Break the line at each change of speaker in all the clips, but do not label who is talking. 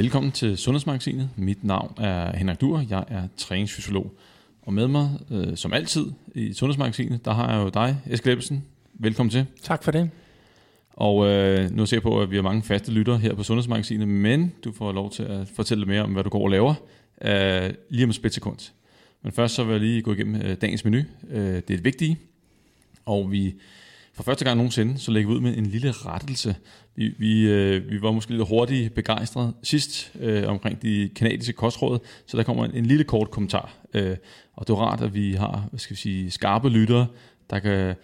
Velkommen til Sundhedsmagasinet. Mit navn er Henrik Dur. Jeg er træningsfysiolog. Og med mig, øh, som altid, i Sundhedsmagasinet, der har jeg jo dig, Eske Ebbesen. Velkommen til.
Tak for det.
Og øh, nu ser jeg på, at vi har mange faste lyttere her på Sundhedsmagasinet, men du får lov til at fortælle mere om, hvad du går og laver øh, lige om et splitsekund. Men først så vil jeg lige gå igennem øh, dagens menu. Øh, det er et vigtigt, og vi for første gang nogensinde, så lægger vi ud med en lille rettelse. Vi, vi, øh, vi var måske lidt hurtigt begejstrede sidst øh, omkring de kanadiske kostråd, så der kommer en, en lille kort kommentar. Øh, og det er rart, at vi har hvad skal vi sige, skarpe lyttere, der kan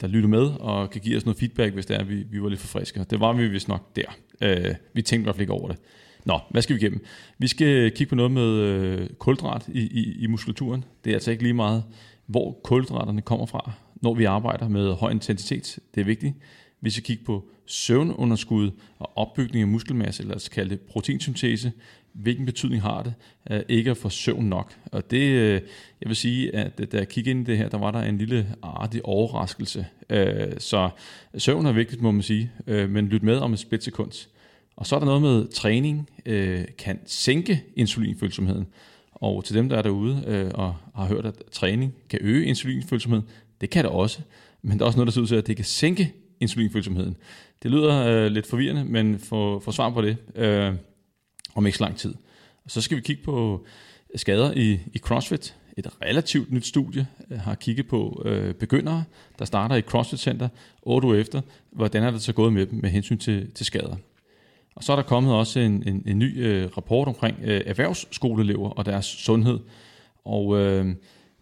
der lytter med og kan give os noget feedback, hvis det er, at vi, vi var lidt for friske. Det var vi vist nok der. Øh, vi tænkte i hvert fald ikke over det. Nå, hvad skal vi igennem? Vi skal kigge på noget med øh, kulhydrat i, i, i muskulaturen. Det er altså ikke lige meget, hvor kulhydraterne kommer fra når vi arbejder med høj intensitet. Det er vigtigt. Vi skal kigge på søvnunderskud og opbygning af muskelmasse, eller så kalde det proteinsyntese. Hvilken betydning har det uh, ikke at få søvn nok? Og det, uh, jeg vil sige, at øh, da jeg kiggede ind i det her, der var der en lille artig overraskelse. Uh, så søvn er vigtigt, må man sige, uh, men lyt med om et splitsekund. Og så er der noget med træning, uh, kan sænke insulinfølsomheden. Og til dem, der er derude uh, og har hørt, at træning kan øge insulinfølsomheden, det kan det også, men der er også noget, der ser ud til, at det kan sænke insulinfølsomheden. Det lyder øh, lidt forvirrende, men få, få svar på det øh, om ikke så lang tid. Og så skal vi kigge på øh, skader i, i CrossFit. Et relativt nyt studie øh, har kigget på øh, begyndere, der starter i CrossFit Center 8 uger efter. Hvordan er det så gået med dem med hensyn til, til skader? Og så er der kommet også en, en, en ny øh, rapport omkring øh, erhvervsskoleelever og deres sundhed. Og øh,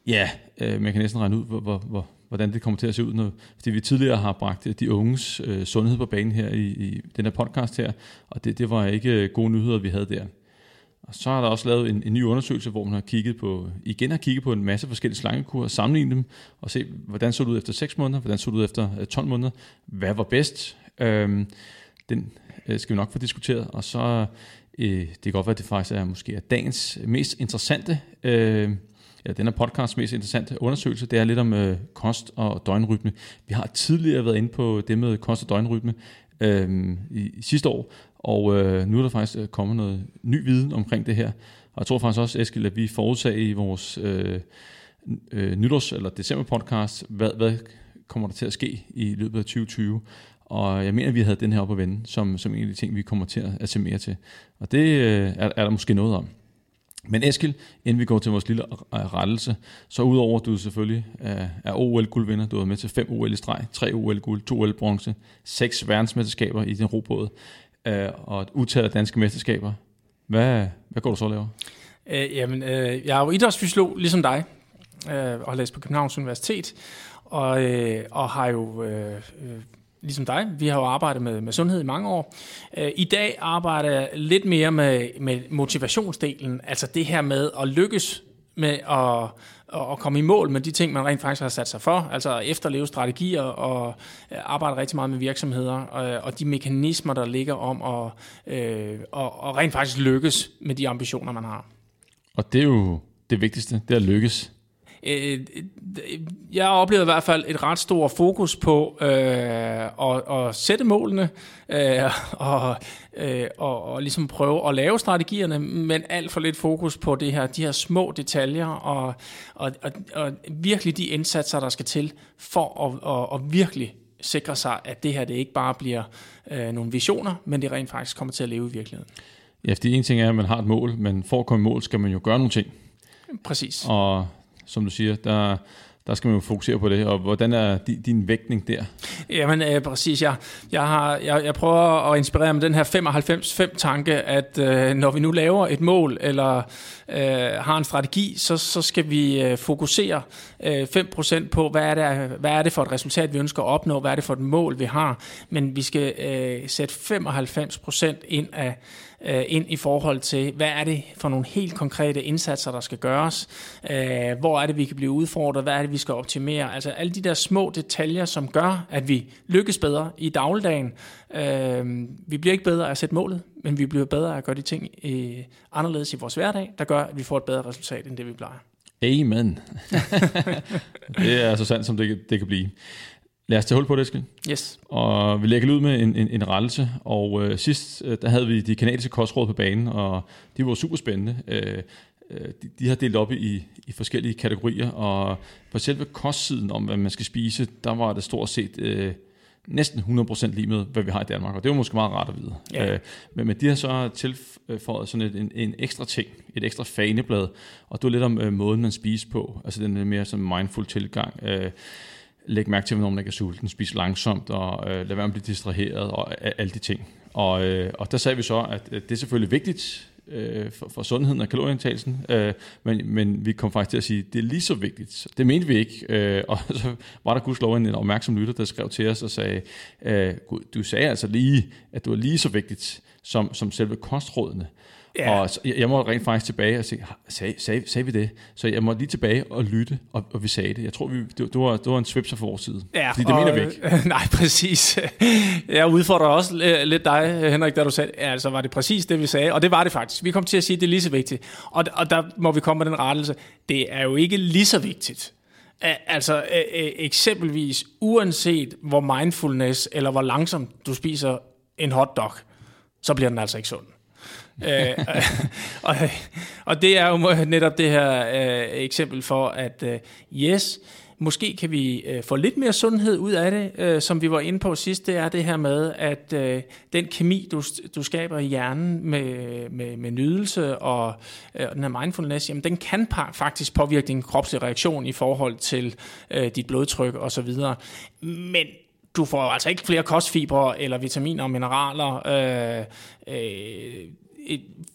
Ja, øh, man kan næsten regne ud, hvor, hvor, hvor, hvordan det kommer til at se ud, når, fordi vi tidligere har bragt øh, de unges øh, sundhed på banen her i, i den her podcast her, og det, det var ikke øh, gode nyheder, vi havde der. Og så har der også lavet en, en ny undersøgelse, hvor man har kigget på, igen har kigget på en masse forskellige slangekur og sammenlignet dem, og se, hvordan så det ud efter 6 måneder, hvordan så det ud efter øh, 12 måneder, hvad var bedst. Øhm, den øh, skal vi nok få diskuteret, og så øh, det kan godt være, at det faktisk er måske er dagens mest interessante øh, ja, den her podcast mest interessante undersøgelse, det er lidt om øh, kost og døgnrytme. Vi har tidligere været inde på det med kost og døgnrytme øh, i, i sidste år, og øh, nu er der faktisk øh, kommet noget ny viden omkring det her. Og jeg tror faktisk også, Eskild, at vi forudsagde i vores øh, øh, nytårs- eller december-podcast, hvad, hvad kommer der til at ske i løbet af 2020. Og jeg mener, at vi havde den her op at vende, som, som en af de ting, vi kommer til at, at se mere til. Og det øh, er, er der måske noget om. Men Eskil, inden vi går til vores lille rettelse, så udover at du selvfølgelig er OL-guldvinder, du har med til fem OL i streg, tre OL-guld, to OL-bronze, seks verdensmesterskaber i din robåd, øh, og et utal af danske mesterskaber. Hvad, hvad går du så og laver?
Øh, jamen, øh, jeg er jo idrætsfysiolog, ligesom dig, øh, og har læst på Københavns Universitet, og, øh, og har jo øh, øh ligesom dig. Vi har jo arbejdet med, med sundhed i mange år. Øh, I dag arbejder jeg lidt mere med, med motivationsdelen, altså det her med at lykkes med at, at komme i mål med de ting, man rent faktisk har sat sig for, altså efterleve strategier og øh, arbejde rigtig meget med virksomheder, og, og de mekanismer, der ligger om at øh, og, og rent faktisk lykkes med de ambitioner, man har.
Og det er jo det vigtigste, det er at lykkes.
Øh, jeg oplever i hvert fald et ret stort fokus på øh, at, at sætte målene øh, og, øh, og, og ligesom prøve at lave strategierne, men alt for lidt fokus på det her, de her små detaljer og, og, og, og virkelig de indsatser, der skal til for at, at, at virkelig sikre sig, at det her det ikke bare bliver øh, nogle visioner, men det rent faktisk kommer til at leve i virkeligheden.
Ja, fordi en ting er, at man har et mål, men for at komme i mål, skal man jo gøre nogle ting.
Præcis.
Og som du siger, der, der skal man jo fokusere på det. Og hvordan er din, din vægtning der?
Jamen øh, præcis, jeg, jeg, har, jeg, jeg prøver at inspirere med den her 95-5-tanke, at øh, når vi nu laver et mål eller øh, har en strategi, så, så skal vi øh, fokusere øh, 5% på, hvad er, det, hvad er det for et resultat, vi ønsker at opnå, hvad er det for et mål, vi har. Men vi skal øh, sætte 95% ind af øh, ind i forhold til, hvad er det for nogle helt konkrete indsatser, der skal gøres, øh, hvor er det, vi kan blive udfordret, hvad er det, vi skal optimere. Altså alle de der små detaljer, som gør, at vi lykkes bedre i dagligdagen. Øh, vi bliver ikke bedre af at sætte målet, men vi bliver bedre af at gøre de ting øh, anderledes i vores hverdag, der gør, at vi får et bedre resultat, end det vi plejer.
Amen. det er så sandt, som det, det kan blive. Lad os tage hul på det, Eskild.
Yes.
Og vi lægger ud med en, en, en rettelse, og øh, sidst øh, der havde vi de kanadiske kostråd på banen, og de var super spændende. Øh, øh, de, de har delt op i, i forskellige kategorier, og på selve kostsiden om, hvad man skal spise, der var det stort set øh, næsten 100% lige med, hvad vi har i Danmark, og det var måske meget rart at vide.
Ja.
Øh, men, men de har så tilføjet sådan et, en, en ekstra ting, et ekstra faneblad, og det var lidt om øh, måden, man spiser på, altså den mere sådan mindful tilgang. Øh, læg mærke til, hvornår man ikke er sulten, spis langsomt, og øh, lad være med at blive distraheret, og alle de ting. Og, øh, og der sagde vi så, at øh, det er selvfølgelig vigtigt øh, for, for sundheden og kalorieindtagelsen, øh, men, men vi kom faktisk til at sige, at det er lige så vigtigt. Det mente vi ikke, øh, og så var der gudslov en opmærksom lytter, der skrev til os og sagde, øh, Gud, du sagde altså lige, at det var lige så vigtigt som, som selve kostrådene.
Ja.
Og jeg, jeg må rent faktisk tilbage og se, sagde, sagde, sagde vi det? Så jeg må lige tilbage og lytte, og, og vi sagde det. Jeg tror, vi, det, det, var, det var en svipser for vores side.
Ja,
Fordi det
og,
mener vi ikke.
Nej, præcis. Jeg udfordrer også li- lidt dig, Henrik, da du sagde, ja, altså var det præcis det, vi sagde, og det var det faktisk. Vi kom til at sige, at det er lige så vigtigt. Og, og der må vi komme med den rettelse. Det er jo ikke lige så vigtigt. Altså øh, øh, eksempelvis, uanset hvor mindfulness eller hvor langsomt du spiser en hotdog, så bliver den altså ikke sund øh, og, og det er jo netop det her øh, eksempel for, at øh, yes, måske kan vi øh, få lidt mere sundhed ud af det, øh, som vi var inde på sidst, det er det her med, at øh, den kemi, du, du skaber i hjernen med, med, med nydelse og øh, den her mindfulness, jamen den kan pa- faktisk påvirke din kropslige reaktion i forhold til øh, dit blodtryk osv. Men du får altså ikke flere kostfibre eller vitaminer og mineraler, øh, øh,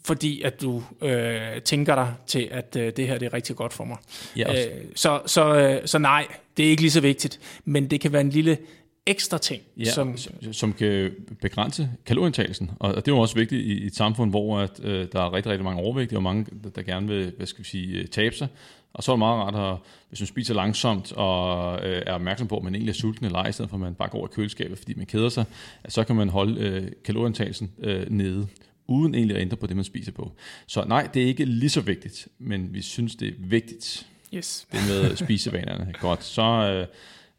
fordi at du øh, tænker dig til, at øh, det her det er rigtig godt for mig.
Ja,
øh, så, så, øh, så nej, det er ikke lige så vigtigt, men det kan være en lille ekstra ting,
Ja,
som,
som, kan begrænse kalorieindtagelsen. Og og det er jo også vigtigt i, i et samfund, hvor at, øh, der er rigtig, rigtig mange overvægtige, og mange, der, der gerne vil hvad skal vi sige, øh, tabe sig. Og så er det meget rart, at, hvis man spiser langsomt og øh, er opmærksom på, at man egentlig er sulten eller ej, i stedet for at man bare går over i køleskabet, fordi man keder sig, at så kan man holde øh, kalorieindtagelsen øh, nede uden egentlig at ændre på det, man spiser på. Så nej, det er ikke lige så vigtigt, men vi synes, det er vigtigt,
yes.
det med spisevanerne. Godt, så, øh,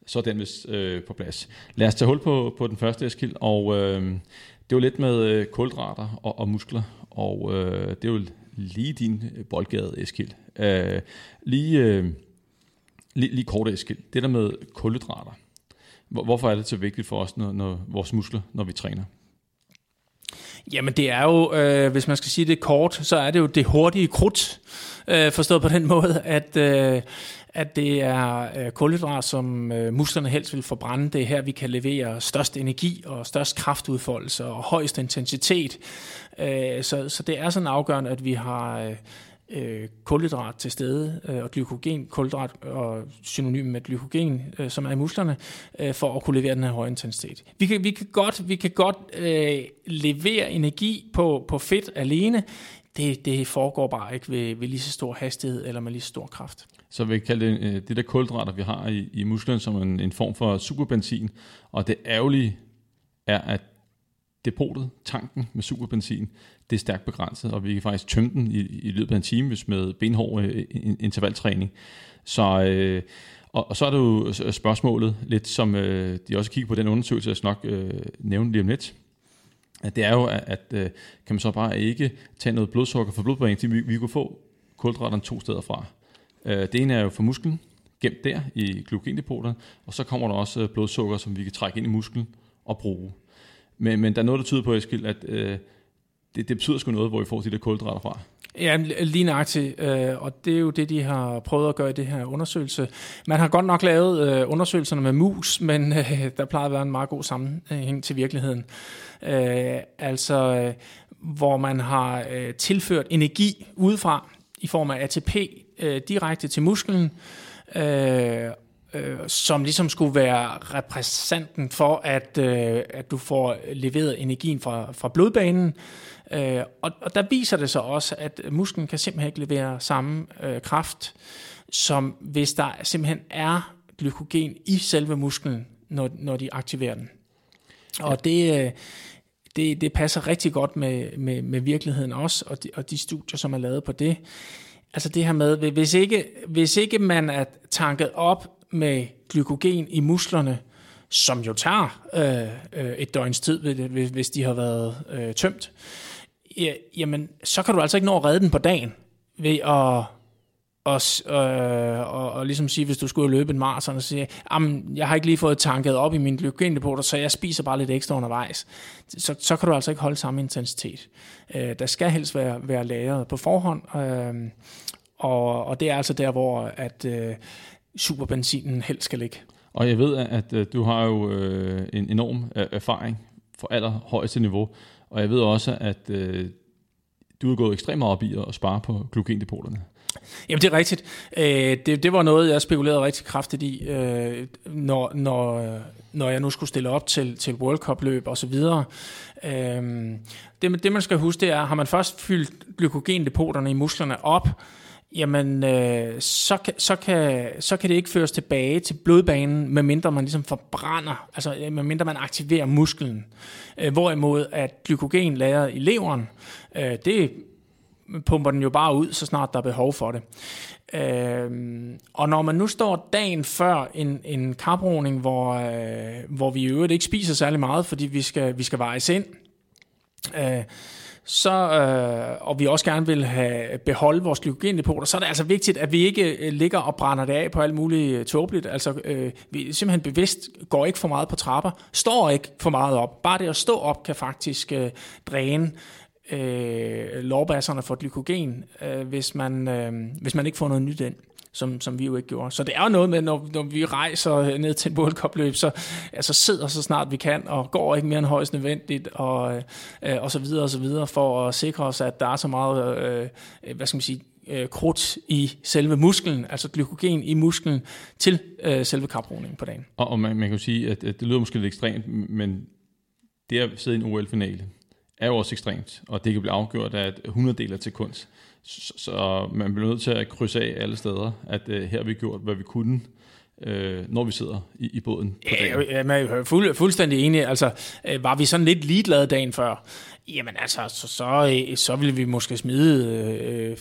så er den vist øh, på plads. Lad os tage hul på, på den første, Eskild, og øh, det er jo lidt med øh, kulhydrater og, og muskler, og øh, det er jo lige din øh, boldgade, Eskild. Øh, lige, øh, lige, lige kort, Eskild. Det der med kulhydrater. Hvor, hvorfor er det så vigtigt for os, når, når vores muskler, når vi træner?
Jamen det er jo, øh, hvis man skal sige det kort, så er det jo det hurtige krudt, øh, forstået på den måde, at, øh, at det er øh, kulhydrat, som øh, musklerne helst vil forbrænde. Det er her, vi kan levere størst energi og størst kraftudfoldelse og højst intensitet. Øh, så, så det er sådan afgørende, at vi har... Øh, øh, kulhydrat til stede, øh, og glykogen, kulhydrat og synonym med glykogen, øh, som er i musklerne, øh, for at kunne levere den her høje intensitet. Vi kan, vi kan godt, vi kan godt øh, levere energi på, på fedt alene. Det, det foregår bare ikke ved, ved lige så stor hastighed eller med lige så stor kraft.
Så vi kan kalde det, øh, det der kulhydrater, vi har i, i musklerne, som en, en form for superbenzin. Og det ærgerlige er, at depotet, tanken med superbenzin, det er stærkt begrænset, og vi kan faktisk tømme den i, i løbet af en time, hvis med benhård øh, intervaltræning. Så, øh, og, og så er det jo spørgsmålet, lidt som øh, de også kigger på den undersøgelse, jeg skal nok øh, nævnte lige om lidt, at det er jo, at, at øh, kan man så bare ikke tage noget blodsukker fra blodbanen, vi, vi kunne få kulhydraterne to steder fra. Øh, det ene er jo for musklen, gemt der i glykogendepoterne, og så kommer der også øh, blodsukker, som vi kan trække ind i musklen og bruge. Men, men der er noget, der tyder på, Eskild, at øh, det, det betyder sgu noget, hvor vi får de der kulhydrater fra.
Ja, lige nøjagtigt, øh, og det er jo det, de har prøvet at gøre i det her undersøgelse. Man har godt nok lavet øh, undersøgelserne med mus, men øh, der plejer at være en meget god sammenhæng til virkeligheden. Altså, hvor man har tilført energi udefra i form af ATP direkte til musklen, øh, øh, som ligesom skulle være repræsentanten for, at, øh, at du får leveret energien fra, fra blodbanen. Øh, og, og der viser det sig også, at musklen kan simpelthen ikke levere samme øh, kraft, som hvis der simpelthen er glykogen i selve musklen, når, når de aktiverer den. Og det, øh, det, det passer rigtig godt med, med, med virkeligheden også, og de, og de studier, som er lavet på det. Altså det her med, hvis ikke, hvis ikke man er tanket op med glykogen i musklerne, som jo tager øh, øh, et døgns tid, hvis de har været øh, tømt, ja, jamen, så kan du altså ikke nå at redde den på dagen ved at og, øh, og, og ligesom sige, hvis du skulle løbe en maraton, og sige, jeg har ikke lige fået tanket op i min glykogendepoter, så jeg spiser bare lidt ekstra undervejs, så, så kan du altså ikke holde samme intensitet. Øh, der skal helst være, være lagret på forhånd, øh, og, og det er altså der, hvor at øh, superbenzinen helst skal ligge.
Og jeg ved, at, øh, du har jo øh, en enorm øh, erfaring for allerhøjeste niveau, og jeg ved også, at øh, du er gået ekstremt meget op i at spare på glugendepoterne.
Jamen det er rigtigt. Øh, det, det var noget, jeg spekulerede rigtig kraftigt i, øh, når, når, når jeg nu skulle stille op til, til World Cup-løb og så videre. Øh, det, det man skal huske, det er, har man først fyldt glykogendepoterne i musklerne op, jamen øh, så, kan, så, kan, så kan det ikke føres tilbage til blodbanen, medmindre man ligesom forbrænder, altså øh, medmindre man aktiverer musklen. Øh, hvorimod at glykogen lagret i leveren, øh, det pumper den jo bare ud, så snart der er behov for det. Øh, og når man nu står dagen før en, en kaproning, hvor, øh, hvor vi i øvrigt ikke spiser særlig meget, fordi vi skal, vi skal vejes ind, øh, så, øh, og vi også gerne vil have beholde vores glykogendepoter, så er det altså vigtigt, at vi ikke øh, ligger og brænder det af på alt muligt øh, tåbeligt. Altså, øh, vi simpelthen bevidst går ikke for meget på trapper, står ikke for meget op. Bare det at stå op kan faktisk øh, dræne øh, lårbasserne for glykogen, øh, hvis, man, øh, hvis man ikke får noget nyt ind som, som vi jo ikke gjorde. Så det er jo noget med, når, når vi rejser ned til et World Cup-løb, så altså sidder så snart vi kan, og går ikke mere end højst nødvendigt, og, øh, og så videre og så videre, for at sikre os, at der er så meget, øh, hvad skal man sige, øh, krudt i selve musklen, altså glykogen i musklen, til øh, selve kaproningen på dagen.
Og, og man, man kan jo sige, at, at det lyder måske lidt ekstremt, men det at sidde i en OL-finale, er jo også ekstremt, og det kan blive afgjort af et hundreddel af sekunds. Så, så man bliver nødt til at krydse af alle steder, at uh, her har vi gjort, hvad vi kunne, uh, når vi sidder i, i båden på dagen.
Ja, jeg er fuld, fuldstændig enig. Altså, uh, var vi sådan lidt ligeglade dagen før, jamen altså, så, så, så ville vi måske smide øh,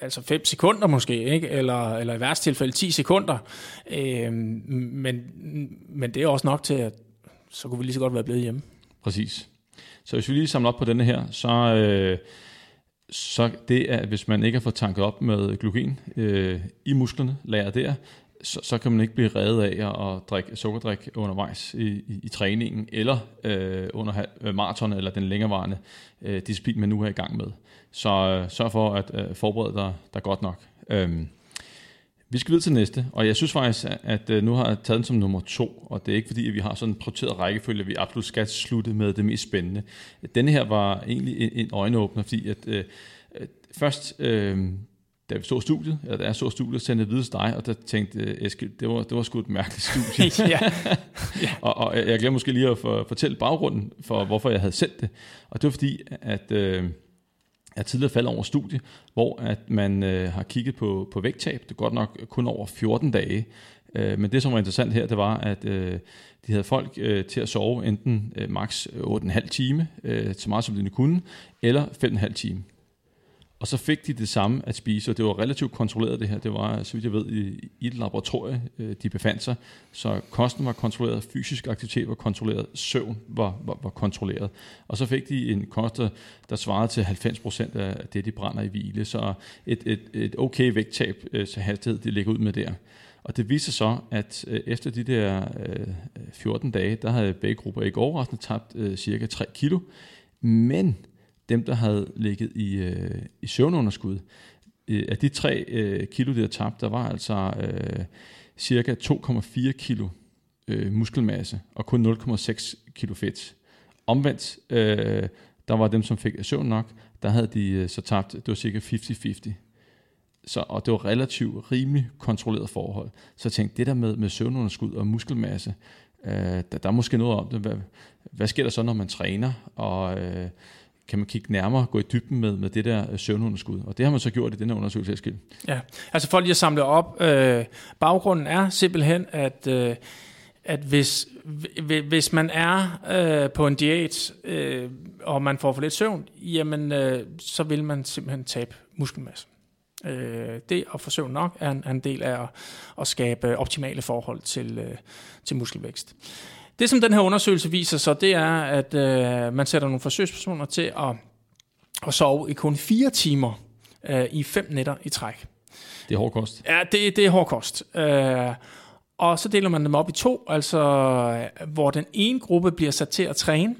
altså 5 sekunder måske, ikke? Eller, eller i værste tilfælde 10 sekunder. Øh, men, men det er også nok til, at så kunne vi lige så godt være blevet hjemme.
Præcis. Så hvis vi lige samler op på denne her, så, øh, så det er, hvis man ikke har fået tanket op med glukogen øh, i musklerne, lager der, så, så kan man ikke blive reddet af at drikke sukkerdrik undervejs i, i, i træningen, eller øh, under øh, maraton, eller den længerevarende øh, disciplin, man nu er i gang med. Så øh, sørg for at øh, forberede dig der godt nok. Øh, vi skal videre til næste, og jeg synes faktisk, at øh, nu har jeg taget den som nummer to, og det er ikke fordi, at vi har sådan en prioriteret rækkefølge, at vi absolut skal slutte med det mest spændende. Denne her var egentlig en øjenåbner, fordi at øh, først, øh, da vi så studiet, eller da jeg så studiet, sendte jeg videre til dig, og der tænkte øh, Eskild, det var, det var sgu et mærkeligt studie. ja. ja. og, og jeg glemmer måske lige at for, fortælle baggrunden for, hvorfor jeg havde sendt det. Og det var fordi, at... Øh, er tidligere faldet over studie, hvor at man øh, har kigget på, på vægttab. Det er godt nok kun over 14 dage. Øh, men det, som var interessant her, det var, at øh, de havde folk øh, til at sove enten øh, maks 8,5 time, øh, så meget som de kunne, eller 5,5 time. Og så fik de det samme at spise, og det var relativt kontrolleret det her. Det var, så vidt jeg ved, i, i et laboratorie, øh, de befandt sig. Så kosten var kontrolleret, fysisk aktivitet var kontrolleret, søvn var, var, var kontrolleret. Og så fik de en kost, der svarede til 90% af det, de brænder i hvile. Så et, et, et okay vægttab øh, så hastighed, de ligger ud med der. Og det viser så, at øh, efter de der 14 dage, der havde begge grupper ikke overraskende tabt cirka 3 kilo. Men dem, der havde ligget i, øh, i søvnunderskud, øh, af de 3 øh, kilo, de havde tabt, der var altså øh, cirka 2,4 kilo øh, muskelmasse og kun 0,6 kilo fedt. Omvendt, øh, der var dem, som fik søvn nok, der havde de øh, så tabt, det var cirka 50-50. Så, og det var relativt rimelig kontrolleret forhold. Så jeg tænkte, det der med, med søvnunderskud og muskelmasse, øh, der, der er måske noget om det. Hvad, hvad sker der så, når man træner? Og øh, kan man kigge nærmere, gå i dybden med, med det der øh, søvnunderskud. Og det har man så gjort i den her undersøgelse, Eskild.
Ja, altså for lige at samle op, øh, baggrunden er simpelthen, at, øh, at hvis, hvis man er øh, på en diæt, øh, og man får for lidt søvn, jamen øh, så vil man simpelthen tabe muskelmasse. Øh, det at få søvn nok er en, er en del af at, at skabe optimale forhold til, øh, til muskelvækst. Det, som den her undersøgelse viser så, det er, at øh, man sætter nogle forsøgspersoner til at, at sove i kun fire timer øh, i fem nætter i træk.
Det er hård kost.
Ja, det, det er hård kost. Øh, og så deler man dem op i to, altså hvor den ene gruppe bliver sat til at træne,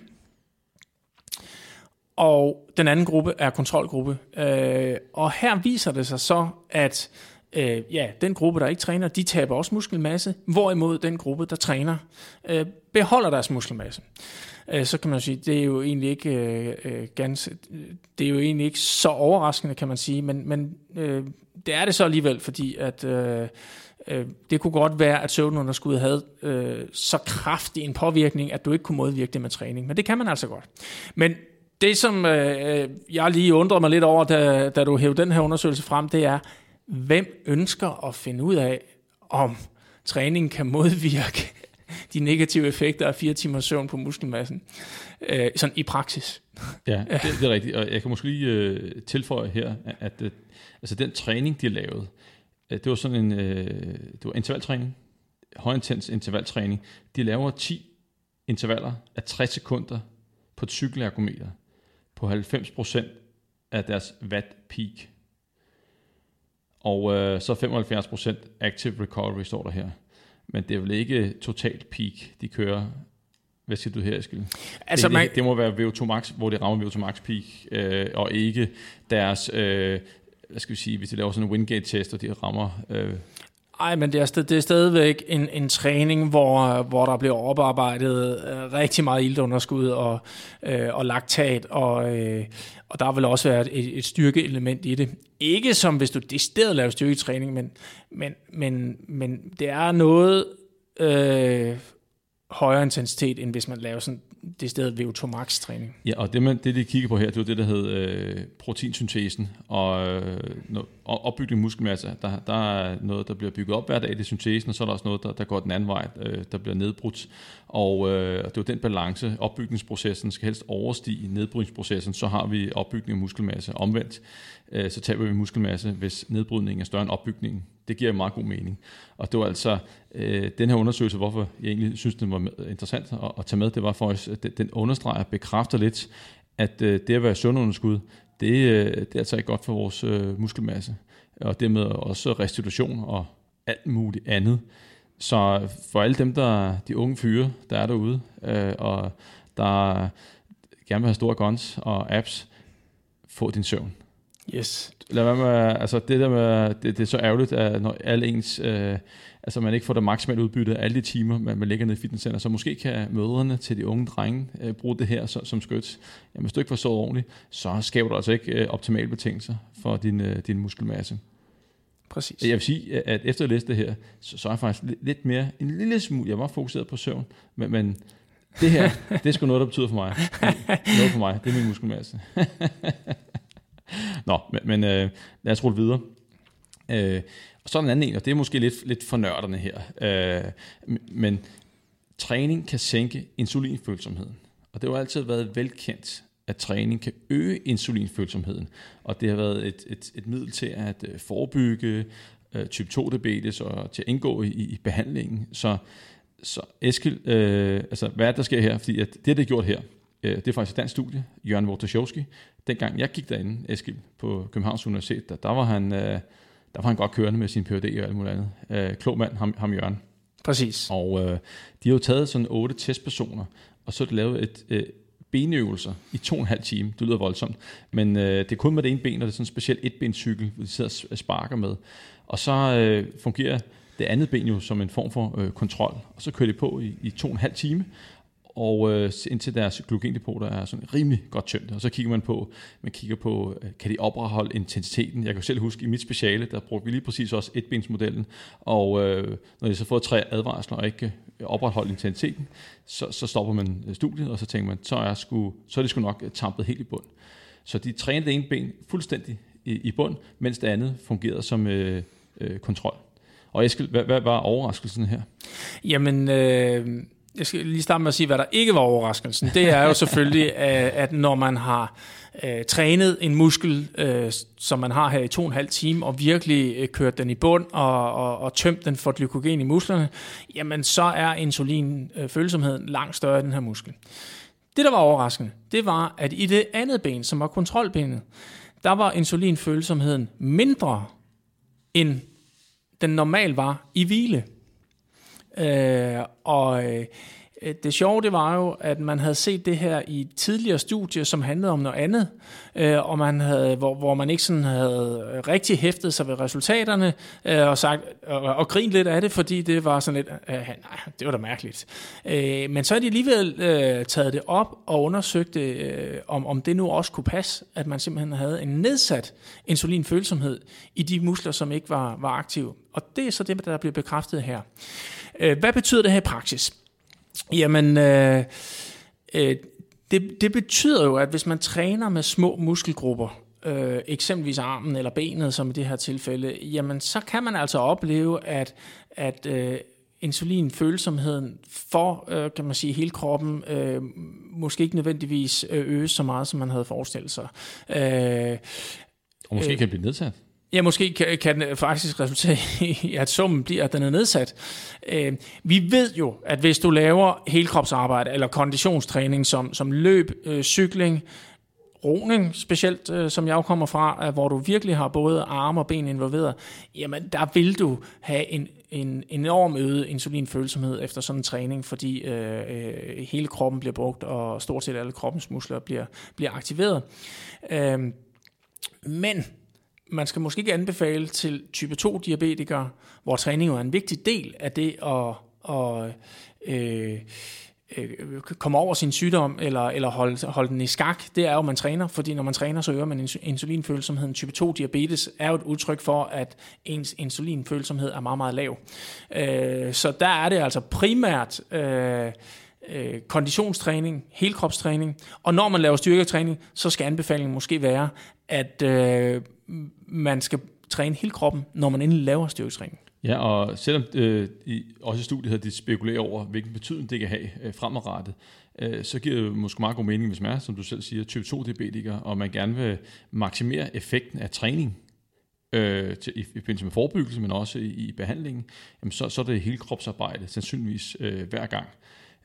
og den anden gruppe er kontrolgruppe. Øh, og her viser det sig så, at øh, ja, den gruppe, der ikke træner, de taber også muskelmasse, hvorimod den gruppe, der træner, øh, beholder deres muskelmasse. Øh, så kan man sige, det er jo egentlig ikke øh, øh ganske, det er jo egentlig ikke så overraskende, kan man sige, men, men øh, det er det så alligevel, fordi at øh, øh, det kunne godt være, at søvnunderskuddet havde øh, så kraftig en påvirkning, at du ikke kunne modvirke det med træning. Men det kan man altså godt. Men det, som øh, øh jeg lige undrede mig lidt over, da, da du hævde den her undersøgelse frem, det er, hvem ønsker at finde ud af, om træning kan modvirke de negative effekter af fire timers søvn på muskelmassen, øh, sådan i praksis.
Ja, det, det er rigtigt, og jeg kan måske lige øh, tilføje her, at øh, altså den træning, de lavede, øh, det var sådan en øh, det var intervaltræning, højintens intervaltræning. De laver 10 intervaller af 60 sekunder på et cykelergometer på 90% af deres watt peak. Og øh, så 75% active recovery står der her. Men det er vel ikke totalt peak, de kører. Hvad siger du her, Eskild? Altså, det, man... det, det må være VO2 max, hvor det rammer VO2 max peak, øh, og ikke deres, øh, hvad skal vi sige, hvis de laver sådan en Wingate-test, og de rammer øh,
ej, men det er, det er stadigvæk en, en træning, hvor, hvor der bliver oparbejdet øh, rigtig meget iltunderskud og, øh, og laktat, og, øh, og der vil også være et, et styrkeelement i det. Ikke som hvis du decideret laver styrketræning, men, men, men, men det er noget øh, højere intensitet, end hvis man laver sådan det sted VO2 max træning.
Ja, og det, man, det de kigger på her, det er det, der hedder øh, proteinsyntesen og, øh, og opbygning af muskelmasse. Der, der er noget, der bliver bygget op hver dag, det er syntesen, og så er der også noget, der, der går den anden vej, øh, der bliver nedbrudt. Og øh, det er jo den balance, opbygningsprocessen skal helst overstige nedbrydningsprocessen, så har vi opbygning af muskelmasse. Omvendt, øh, så taber vi muskelmasse, hvis nedbrydningen er større end opbygningen. Det giver meget god mening. Og det var altså øh, den her undersøgelse, hvorfor jeg egentlig synes, den var interessant at, at tage med, det var for os, at den understreger bekræfter lidt, at øh, det at være sundunderskud, det, øh, det er altså ikke godt for vores øh, muskelmasse. Og dermed også restitution og alt muligt andet. Så for alle dem, der de unge fyre, der er derude, øh, og der gerne vil have store guns og apps, få din søvn.
Yes.
Lad være med, altså det der med, det, det er så ærgerligt, at når alle ens, øh, altså man ikke får det maksimale udbytte af alle de timer, man, man ligger nede i fitnesscenter, så måske kan mødrene til de unge drenge øh, bruge det her som, som skyts. Jamen, hvis du ikke får sovet ordentligt, så skaber du altså ikke øh, optimale betingelser for din, øh, din muskelmasse.
Præcis.
Jeg vil sige, at efter at læse det her, så, så er jeg faktisk lidt mere, en lille smule, jeg var fokuseret på søvn, men, men det her, det er sgu noget, der betyder for mig. Noget for mig, det er min muskelmasse. Nå, men, men øh, lad os rulle videre. Øh, og så er en anden en, og det er måske lidt, lidt for nørderne her. Øh, men træning kan sænke insulinfølsomheden. Og det har jo altid været velkendt, at træning kan øge insulinfølsomheden. Og det har været et, et, et middel til at øh, forebygge øh, type 2 diabetes og til at indgå i, i behandlingen. Så, så Eskil, øh, altså hvad er det, der sker her? Fordi at det, det er gjort her, øh, det er faktisk et dansk studie, Jørgen Wojciechowski. Dengang jeg gik derinde, Eskil, på Københavns Universitet, der, der var han... Øh, der var han godt kørende med sin PhD og alt muligt andet. Øh, klog mand, ham, ham Jørgen.
Præcis.
Og øh, de har jo taget sådan otte testpersoner, og så lavet et, øh, benøvelser i to og en halv time. Det lyder voldsomt, men øh, det er kun med det ene ben, og det er sådan en speciel etbenscykel, hvor de sidder og sparker med. Og så øh, fungerer det andet ben jo som en form for øh, kontrol, og så kører de på i, i to og en halv time, og øh, indtil deres glykogendepoter er sådan rimelig godt tømt. Og så kigger man på, man kigger på, øh, kan de opretholde intensiteten? Jeg kan selv huske, i mit speciale, der brugte vi lige præcis også etbensmodellen, og øh, når de så får tre advarsler og ikke øh, opretholde intensiteten, så, så stopper man øh, studiet, og så tænker man, så er, sgu, så er det sgu nok øh, tampet helt i bund. Så de trænede det ene ben fuldstændig i, i bund, mens det andet fungerede som øh, øh, kontrol. Og Eskild, hvad, hvad var overraskelsen her?
Jamen, øh, jeg skal lige starte med at sige, hvad der ikke var overraskelsen. Det er jo selvfølgelig, at når man har øh, trænet en muskel, øh, som man har her i to og en halv time, og virkelig øh, kørt den i bund og, og, og tømt den for glykogen i musklerne, jamen så er insulinfølsomheden øh, langt større i den her muskel. Det, der var overraskende, det var, at i det andet ben, som var kontrolbenet, der var insulinfølsomheden mindre, end den normalt var i hvile. Øh, og øh, Øh, det sjove det var jo, at man havde set det her i et tidligere studie, som handlede om noget andet, øh, og man havde, hvor, hvor man ikke sådan havde rigtig hæftet sig ved resultaterne, øh, og, sagt, og, og grint lidt af det, fordi det var sådan lidt, øh, nej, det var da mærkeligt. Øh, men så har de alligevel øh, taget det op og undersøgt, øh, om, om det nu også kunne passe, at man simpelthen havde en nedsat insulinfølsomhed i de muskler, som ikke var, var aktive. Og det er så det, der bliver bekræftet her. Øh, hvad betyder det her i praksis? Jamen, øh, øh, det, det betyder jo, at hvis man træner med små muskelgrupper, øh, eksempelvis armen eller benet, som i det her tilfælde, jamen så kan man altså opleve, at, at øh, insulinfølsomheden for, øh, kan man sige, hele kroppen, øh, måske ikke nødvendigvis øh, øges så meget, som man havde forestillet sig. Øh,
og måske øh, kan blive nedsat.
Ja, måske kan, kan den faktisk resultere i, at summen bliver, at den er nedsat. Øh, vi ved jo, at hvis du laver helkropsarbejde eller konditionstræning som, som løb, øh, cykling, roning, specielt øh, som jeg kommer fra, øh, hvor du virkelig har både arme og ben involveret, jamen der vil du have en, en enorm øget insulinfølsomhed efter sådan en træning, fordi øh, øh, hele kroppen bliver brugt, og stort set alle kroppens muskler bliver, bliver aktiveret. Øh, men man skal måske ikke anbefale til type 2 diabetikere, hvor træning er en vigtig del af det at, at øh, øh, komme over sin sygdom eller, eller holde, holde den i skak, det er jo, at man træner, fordi når man træner, så øger man insulinfølsomheden. Type 2 diabetes er jo et udtryk for, at ens insulinfølsomhed er meget, meget lav. Øh, så der er det altså primært... Øh, øh, konditionstræning, helkropstræning, og når man laver styrketræning, så skal anbefalingen måske være, at øh, man skal træne hele kroppen, når man endelig laver styrketræning.
Ja, og selvom øh, i, også i studiet har de spekuleret over, hvilken betydning det kan have øh, fremadrettet, øh, så giver det måske meget god mening, hvis man er, som du selv siger, type 2-diabetiker, og man gerne vil maksimere effekten af træning, øh, til, i, i forbindelse med forebyggelse, men også i, i behandlingen, jamen så, så er det hele kropsarbejde, sandsynligvis øh, hver gang.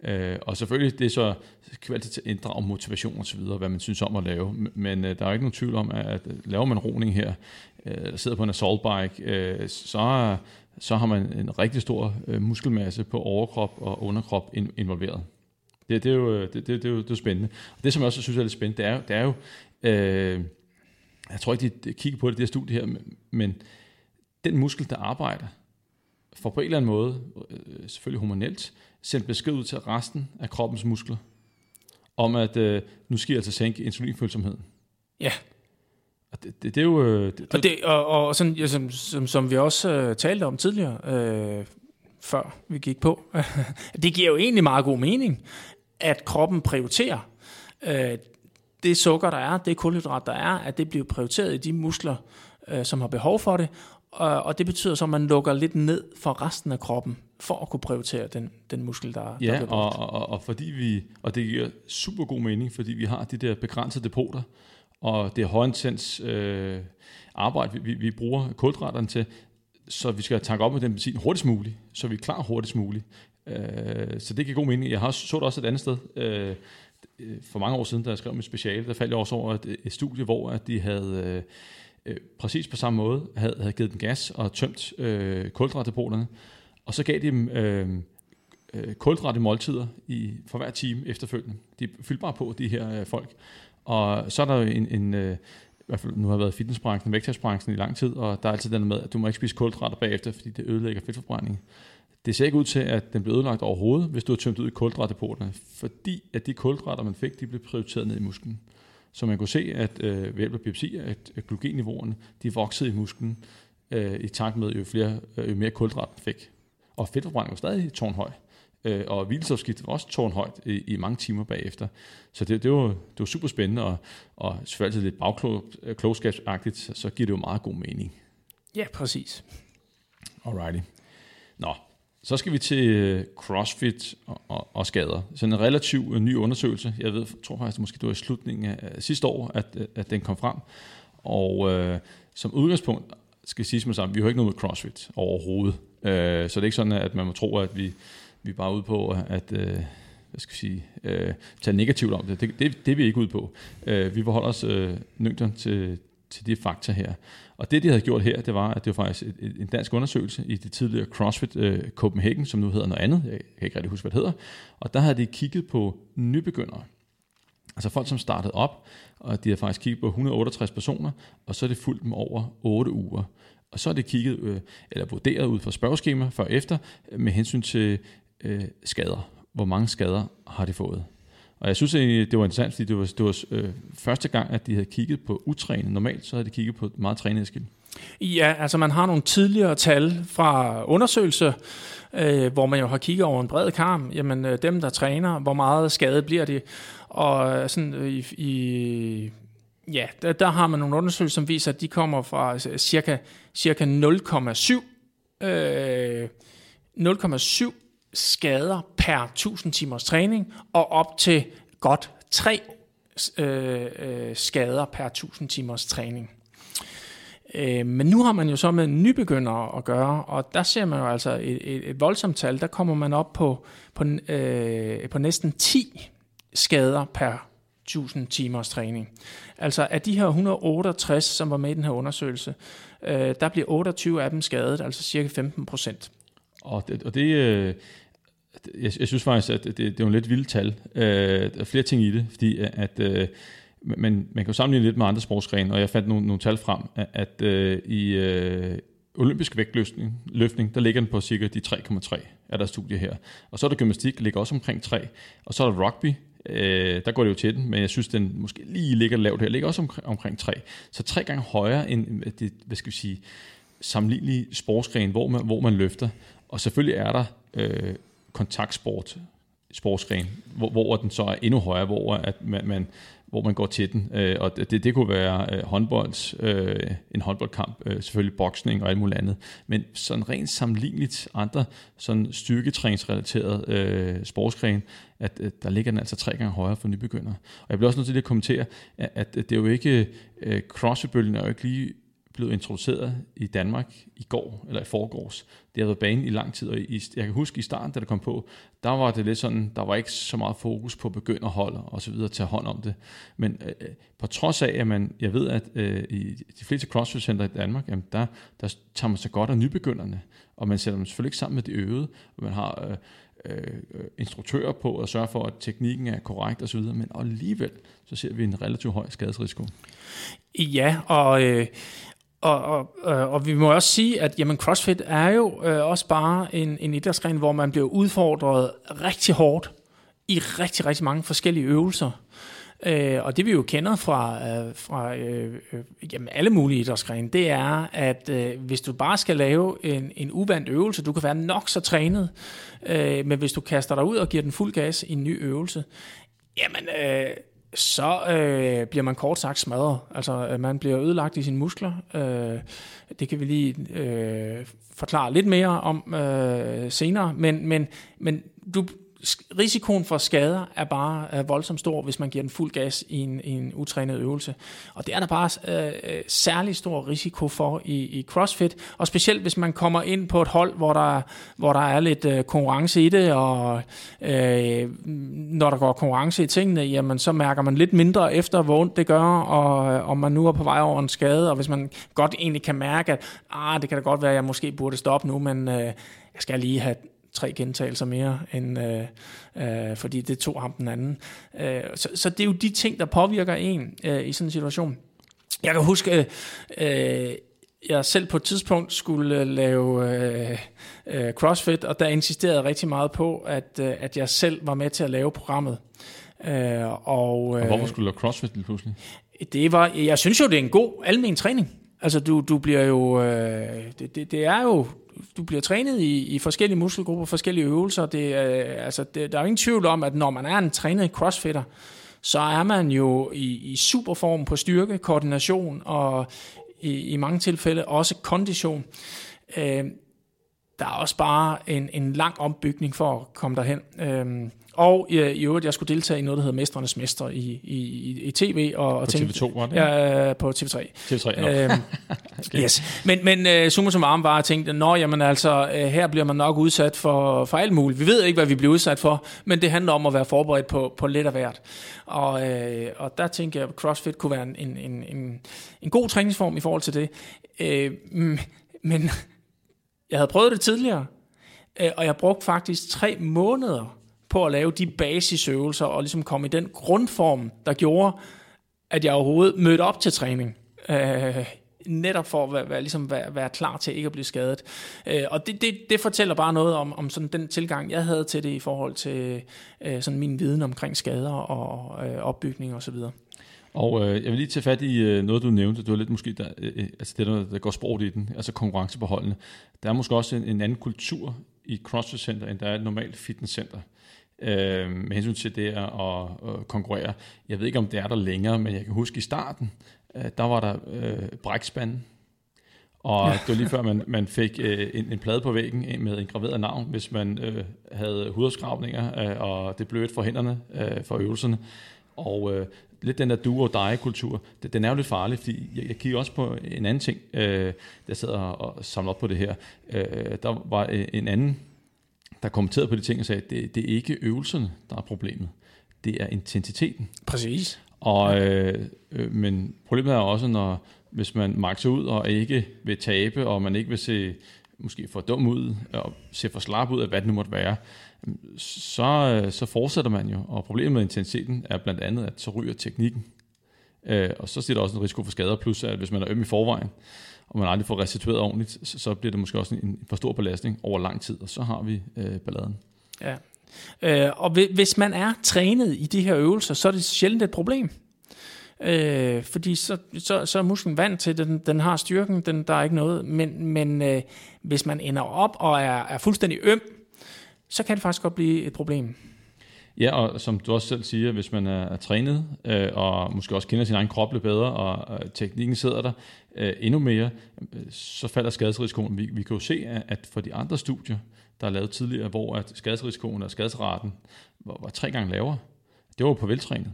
Øh, og selvfølgelig, det er så kvalitet at inddrage motivation og så videre, hvad man synes om at lave. Men øh, der er ikke nogen tvivl om, at, at laver man roning her, øh, sidder på en assault bike, øh, så, så har man en rigtig stor øh, muskelmasse på overkrop og underkrop in, involveret. Det, det, er jo, øh, det, det, det, er jo, det er jo spændende. Og det, som jeg også synes er lidt spændende, det er, det er jo, øh, jeg tror ikke, de kigger på det, det her studie her, men den muskel, der arbejder, får på en eller anden måde, øh, selvfølgelig hormonelt, sendt besked ud til resten af kroppens muskler, om at øh, nu skal jeg altså sænke insulinfølsomheden.
Ja.
Og det, det, det er jo... Øh, det,
og, det, og, og sådan, ja, som, som, som vi også øh, talte om tidligere, øh, før vi gik på, det giver jo egentlig meget god mening, at kroppen prioriterer øh, det sukker, der er, det kulhydrat, der er, at det bliver prioriteret i de muskler, øh, som har behov for det, og, og det betyder så, at man lukker lidt ned for resten af kroppen, for at kunne prioritere den, den muskel, der,
ja,
der
bliver brugt. Og, og, og, fordi vi, og det giver super god mening, fordi vi har de der begrænsede depoter, og det er højintens øh, arbejde, vi, vi bruger kulhydraterne til, så vi skal tanke op med den benzin hurtigst muligt, så vi er klar hurtigst muligt. Øh, så det giver god mening. Jeg har så det også et andet sted, øh, for mange år siden, da jeg skrev mit speciale, der faldt jeg også over et, et studie, hvor at de havde... Øh, øh, præcis på samme måde havde, havde givet dem gas og tømt øh, kulhydratdepoterne, og så gav de dem øh, øh, kulhydrate måltider i, for hver time efterfølgende. De fyldte bare på, de her øh, folk. Og så er der jo en, en øh, i hvert fald nu har jeg været i fitnessbranchen, vægttabsbranchen i lang tid, og der er altid den med, at du må ikke spise kulhydrater bagefter, fordi det ødelægger fedtforbrænding. Det ser ikke ud til, at den bliver ødelagt overhovedet, hvis du har tømt ud i kulhydratdepoterne, fordi at de kulhydrater, man fik, de blev prioriteret ned i musklen. Så man kunne se, at øh, ved hjælp af biopsi, at, at de voksede i musklen øh, i takt med, jo, flere, øh, jo mere kulhydrat man fik. Og fedtforbrænding var stadig tårnhøj. Øh, og hvilestofskiftet var også tårnhøjt i, i mange timer bagefter. Så det, det, var, det var super spændende, og, og selvfølgelig lidt bagklogskabsagtigt, så, så giver det jo meget god mening.
Ja, præcis.
Alrighty. Nå, Så skal vi til øh, CrossFit og, og, og skader. Så en relativt ny undersøgelse. Jeg ved, tror faktisk, måske det var i slutningen af sidste år, at, at den kom frem. Og øh, som udgangspunkt skal sige med sammen, vi har ikke noget med CrossFit overhovedet. Øh, så det er ikke sådan, at man må tro, at vi, vi bare er ude på at øh, hvad skal jeg sige, øh, tage negativt om det. Det, det. det er vi ikke ude på. Øh, vi forholder os øh, nøgtern til, til de fakta her. Og det, de havde gjort her, det var, at det var faktisk et, et, en dansk undersøgelse i det tidligere CrossFit øh, Copenhagen, som nu hedder noget andet. Jeg kan ikke rigtig huske, hvad det hedder. Og der havde de kigget på nybegyndere. Altså folk, som startede op, og de har faktisk kigget på 168 personer, og så er det fulgt dem over 8 uger. Og så er det kigget, øh, eller vurderet ud fra spørgeskema før og efter, øh, med hensyn til øh, skader. Hvor mange skader har de fået? Og jeg synes, det var interessant, fordi det var, det var øh, første gang, at de havde kigget på utrænet. Normalt så havde de kigget på meget trænet skill.
Ja, altså man har nogle tidligere tal fra undersøgelser, øh, hvor man jo har kigget over en bred karm. Jamen øh, dem, der træner, hvor meget skade bliver det, Og øh, sådan øh, i, i ja, der, der har man nogle undersøgelser, som viser, at de kommer fra altså, cirka, cirka 0,7 øh, 0,7 skader per 1000 timers træning, og op til godt 3 øh, øh, skader per 1000 timers træning. Øh, men nu har man jo så med nybegyndere at gøre, og der ser man jo altså et, et, et voldsomt tal. Der kommer man op på, på, øh, på næsten 10 skader per 1000 timers træning. Altså af de her 168, som var med i den her undersøgelse, øh, der bliver 28 af dem skadet, altså cirka 15 procent.
Og det, og det øh, jeg, jeg synes faktisk, at det, det er jo en lidt vildt tal. Øh, der er flere ting i det, fordi at, øh, men man kan jo sammenligne lidt med andre sportsgrene, og jeg fandt nogle, nogle tal frem, at, at øh, i øh, olympisk vægtløftning, løftning, der ligger den på cirka de 3,3, er der studie her. Og så er der gymnastik, ligger også omkring 3. Og så er der rugby, øh, der går det jo til den, men jeg synes, den måske lige ligger lavt her, ligger også omkring, omkring 3. Så tre gange højere end øh, det, hvad skal vi sige, sammenlignelige sportsgren, hvor man, hvor man løfter. Og selvfølgelig er der øh, kontaktsport, sportsgren, hvor, hvor den så er endnu højere, hvor at man, man hvor man går til den. Øh, og det, det kunne være øh, håndbold, øh, en håndboldkamp, øh, selvfølgelig boksning og alt muligt andet. Men sådan rent sammenligneligt andre sådan styrketræningsrelaterede øh, sportsgren, at øh, der ligger den altså tre gange højere for nybegyndere. Og jeg bliver også nødt til at kommentere, at, at det er jo ikke, øh, crossfit er jo ikke lige blevet introduceret i Danmark i går, eller i forgårs. Det har været banen i lang tid, og i, jeg kan huske i starten, da det kom på, der var det lidt sådan, der var ikke så meget fokus på begynderhold og så videre, at tage hånd om det. Men øh, øh, på trods af, at man, jeg ved, at øh, i de fleste CrossFit-center i Danmark, jamen der, der tager man sig godt af nybegynderne, og man sætter dem selvfølgelig ikke sammen med de øvede, og man har øh, øh, instruktører på at sørge for, at teknikken er korrekt osv., men alligevel så ser vi en relativt høj skadesrisiko.
Ja, og, øh, og, og, øh, og vi må også sige, at jamen, CrossFit er jo øh, også bare en, en idrætsgren, hvor man bliver udfordret rigtig hårdt i rigtig, rigtig mange forskellige øvelser. Øh, og det vi jo kender fra, øh, fra øh, øh, jamen, alle mulige idrætsgrene, det er, at øh, hvis du bare skal lave en, en uvandt øvelse, du kan være nok så trænet, øh, men hvis du kaster dig ud og giver den fuld gas i en ny øvelse, jamen... Øh, så øh, bliver man kort sagt smadret. Altså, øh, man bliver ødelagt i sine muskler. Øh, det kan vi lige øh, forklare lidt mere om øh, senere. Men, men, men du, risikoen for skader er bare er voldsomt stor, hvis man giver den fuld gas i en, i en utrænet øvelse. Og det er der bare øh, øh, særlig stor risiko for i, i CrossFit, og specielt hvis man kommer ind på et hold, hvor der, hvor der er lidt øh, konkurrence i det, og øh, når der går konkurrence i tingene, jamen så mærker man lidt mindre efter, hvor ondt det gør, og øh, om man nu er på vej over en skade, og hvis man godt egentlig kan mærke, at ah, det kan da godt være, at jeg måske burde stoppe nu, men øh, jeg skal lige have tre gentagelser mere, end, øh, øh, fordi det tog ham den anden. Øh, så, så det er jo de ting, der påvirker en øh, i sådan en situation. Jeg kan huske, øh, jeg selv på et tidspunkt skulle lave øh, øh, CrossFit, og der insisterede jeg rigtig meget på, at, øh, at jeg selv var med til at lave programmet.
Øh, og, øh, og hvorfor skulle du lave CrossFit lige pludselig?
Det var, jeg synes jo, det er en god almen træning. Altså, du, du bliver jo... Øh, det, det, det er jo du bliver trænet i, i forskellige muskelgrupper, forskellige øvelser. Det, øh, altså, det, der er jo ingen tvivl om, at når man er en trænet crossfitter, så er man jo i, i superform på styrke, koordination og i, i mange tilfælde også kondition. Øh, der er også bare en, en lang ombygning for at komme derhen. Øhm, og i, i øvrigt, jeg skulle deltage i noget, der hedder Mestrenes Mester i, i, i tv. Og, og
på
tænkte,
TV2, var det?
Ja, på TV3.
TV3, no. øhm,
okay. yes. Men, men uh, summa summarum var, at tænkte, nå, jamen altså, uh, her bliver man nok udsat for, for alt muligt. Vi ved ikke, hvad vi bliver udsat for, men det handler om at være forberedt på, på lidt af hvert. Og, uh, og der tænker jeg, at CrossFit kunne være en, en, en, en god træningsform i forhold til det. Uh, men jeg havde prøvet det tidligere, øh, og jeg brugte faktisk tre måneder på at lave de basisøvelser og ligesom komme i den grundform, der gjorde, at jeg overhovedet mødte op til træning. Øh, netop for at være, være, ligesom være, være klar til ikke at blive skadet. Øh, og det, det, det fortæller bare noget om, om sådan den tilgang, jeg havde til det i forhold til øh, sådan min viden omkring skader og øh, opbygning osv. Og
og øh, jeg vil lige tage fat i øh, noget, du nævnte. Du var lidt måske, der, øh, øh, altså det der, der går sport i den, altså konkurrence på holdene. Der er måske også en, en anden kultur i CrossFit Center, end der er et normalt fitnesscenter. Øh, med hensyn til det at, at, at konkurrere. Jeg ved ikke, om det er der længere, men jeg kan huske i starten, øh, der var der øh, brækspanden, og det var lige før, man, man fik øh, en, en plade på væggen med en graveret navn, hvis man øh, havde hudafskrabninger, øh, og det blødt for hænderne øh, for øvelserne. Og øh, lidt den der du og dig kultur den er jo lidt farlig, fordi jeg, jeg kigger også på en anden ting, øh, der sidder og samler op på det her. Øh, der var en anden, der kommenterede på de ting og sagde, at det, det er ikke øvelserne, der er problemet. Det er intensiteten.
Præcis.
Og, øh, øh, men problemet er også, når hvis man makser ud og ikke vil tabe, og man ikke vil se måske for dum ud, og se for slap ud af, hvad det nu måtte være, så, øh, så fortsætter man jo. Og problemet med intensiteten er blandt andet, at så ryger teknikken. Øh, og så sidder der også en risiko for skader, plus at hvis man er øm i forvejen, og man aldrig får restitueret ordentligt, så, så bliver det måske også en, en for stor belastning over lang tid, og så har vi øh, balladen.
Ja. Øh, og hvis man er trænet i de her øvelser, så er det sjældent et problem. Øh, fordi så, så, så er musklen vant til, den, den har styrken, den, der er ikke noget. Men, men øh, hvis man ender op og er, er fuldstændig øm, så kan det faktisk godt blive et problem.
Ja, og som du også selv siger, hvis man er, er trænet, øh, og måske også kender sin egen krop lidt bedre, og, og teknikken sidder der øh, endnu mere, øh, så falder skadesrisikoen. Vi, vi kan jo se, at for de andre studier, der er lavet tidligere, hvor at skadesrisikoen og skadesraten var, var tre gange lavere, det var på veltrænet.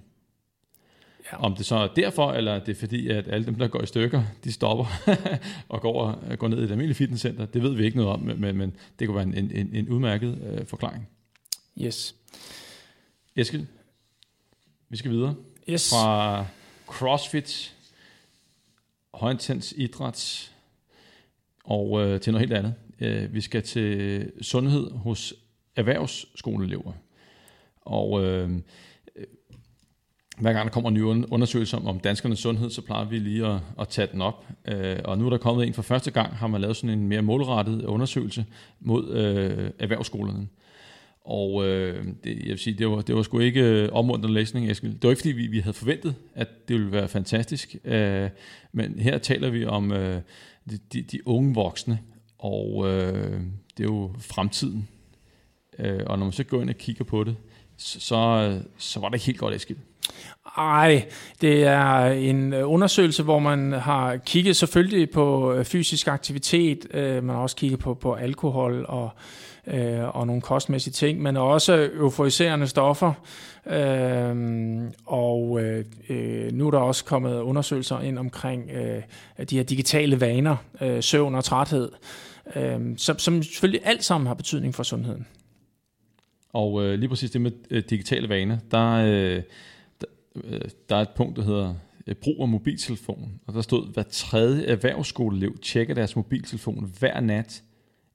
Om det så er derfor, eller det er fordi, at alle dem, der går i stykker, de stopper og går, går ned i et almindeligt fitnesscenter, det ved vi ikke noget om, men, men det kunne være en, en, en udmærket øh, forklaring.
Yes.
Eskild, vi skal videre.
Yes.
Fra CrossFit, højintens idræt, og øh, til noget helt andet. Øh, vi skal til sundhed hos erhvervsskoleelever. Og øh, hver gang der kommer en ny undersøgelse om, om danskernes sundhed, så plejer vi lige at, at tage den op. Øh, og nu er der kommet en for første gang, har man lavet sådan en mere målrettet undersøgelse mod øh, erhvervsskolerne. Og øh, det, jeg vil sige, det var, det var sgu ikke øh, læsning, Eskild. Det var ikke, fordi vi, vi havde forventet, at det ville være fantastisk. Øh, men her taler vi om øh, de, de, unge voksne, og øh, det er jo fremtiden. Øh, og når man så går ind og kigger på det, så, så var det ikke helt godt, Eskild.
Ej, det er en øh, undersøgelse, hvor man har kigget selvfølgelig på øh, fysisk aktivitet, øh, man har også kigget på, på alkohol og, øh, og nogle kostmæssige ting, men også euforiserende stoffer. Øhm, og øh, nu er der også kommet undersøgelser ind omkring de her digitale vaner, søvn og træthed, øhm, som, som selvfølgelig alt sammen har betydning for sundheden.
Og øh, lige præcis det med øh, digitale vaner, der, øh, der, øh, der er et punkt, der hedder øh, brug af mobiltelefon. Og der stod, hver tredje erhvervsskoleelev tjekker deres mobiltelefon hver nat,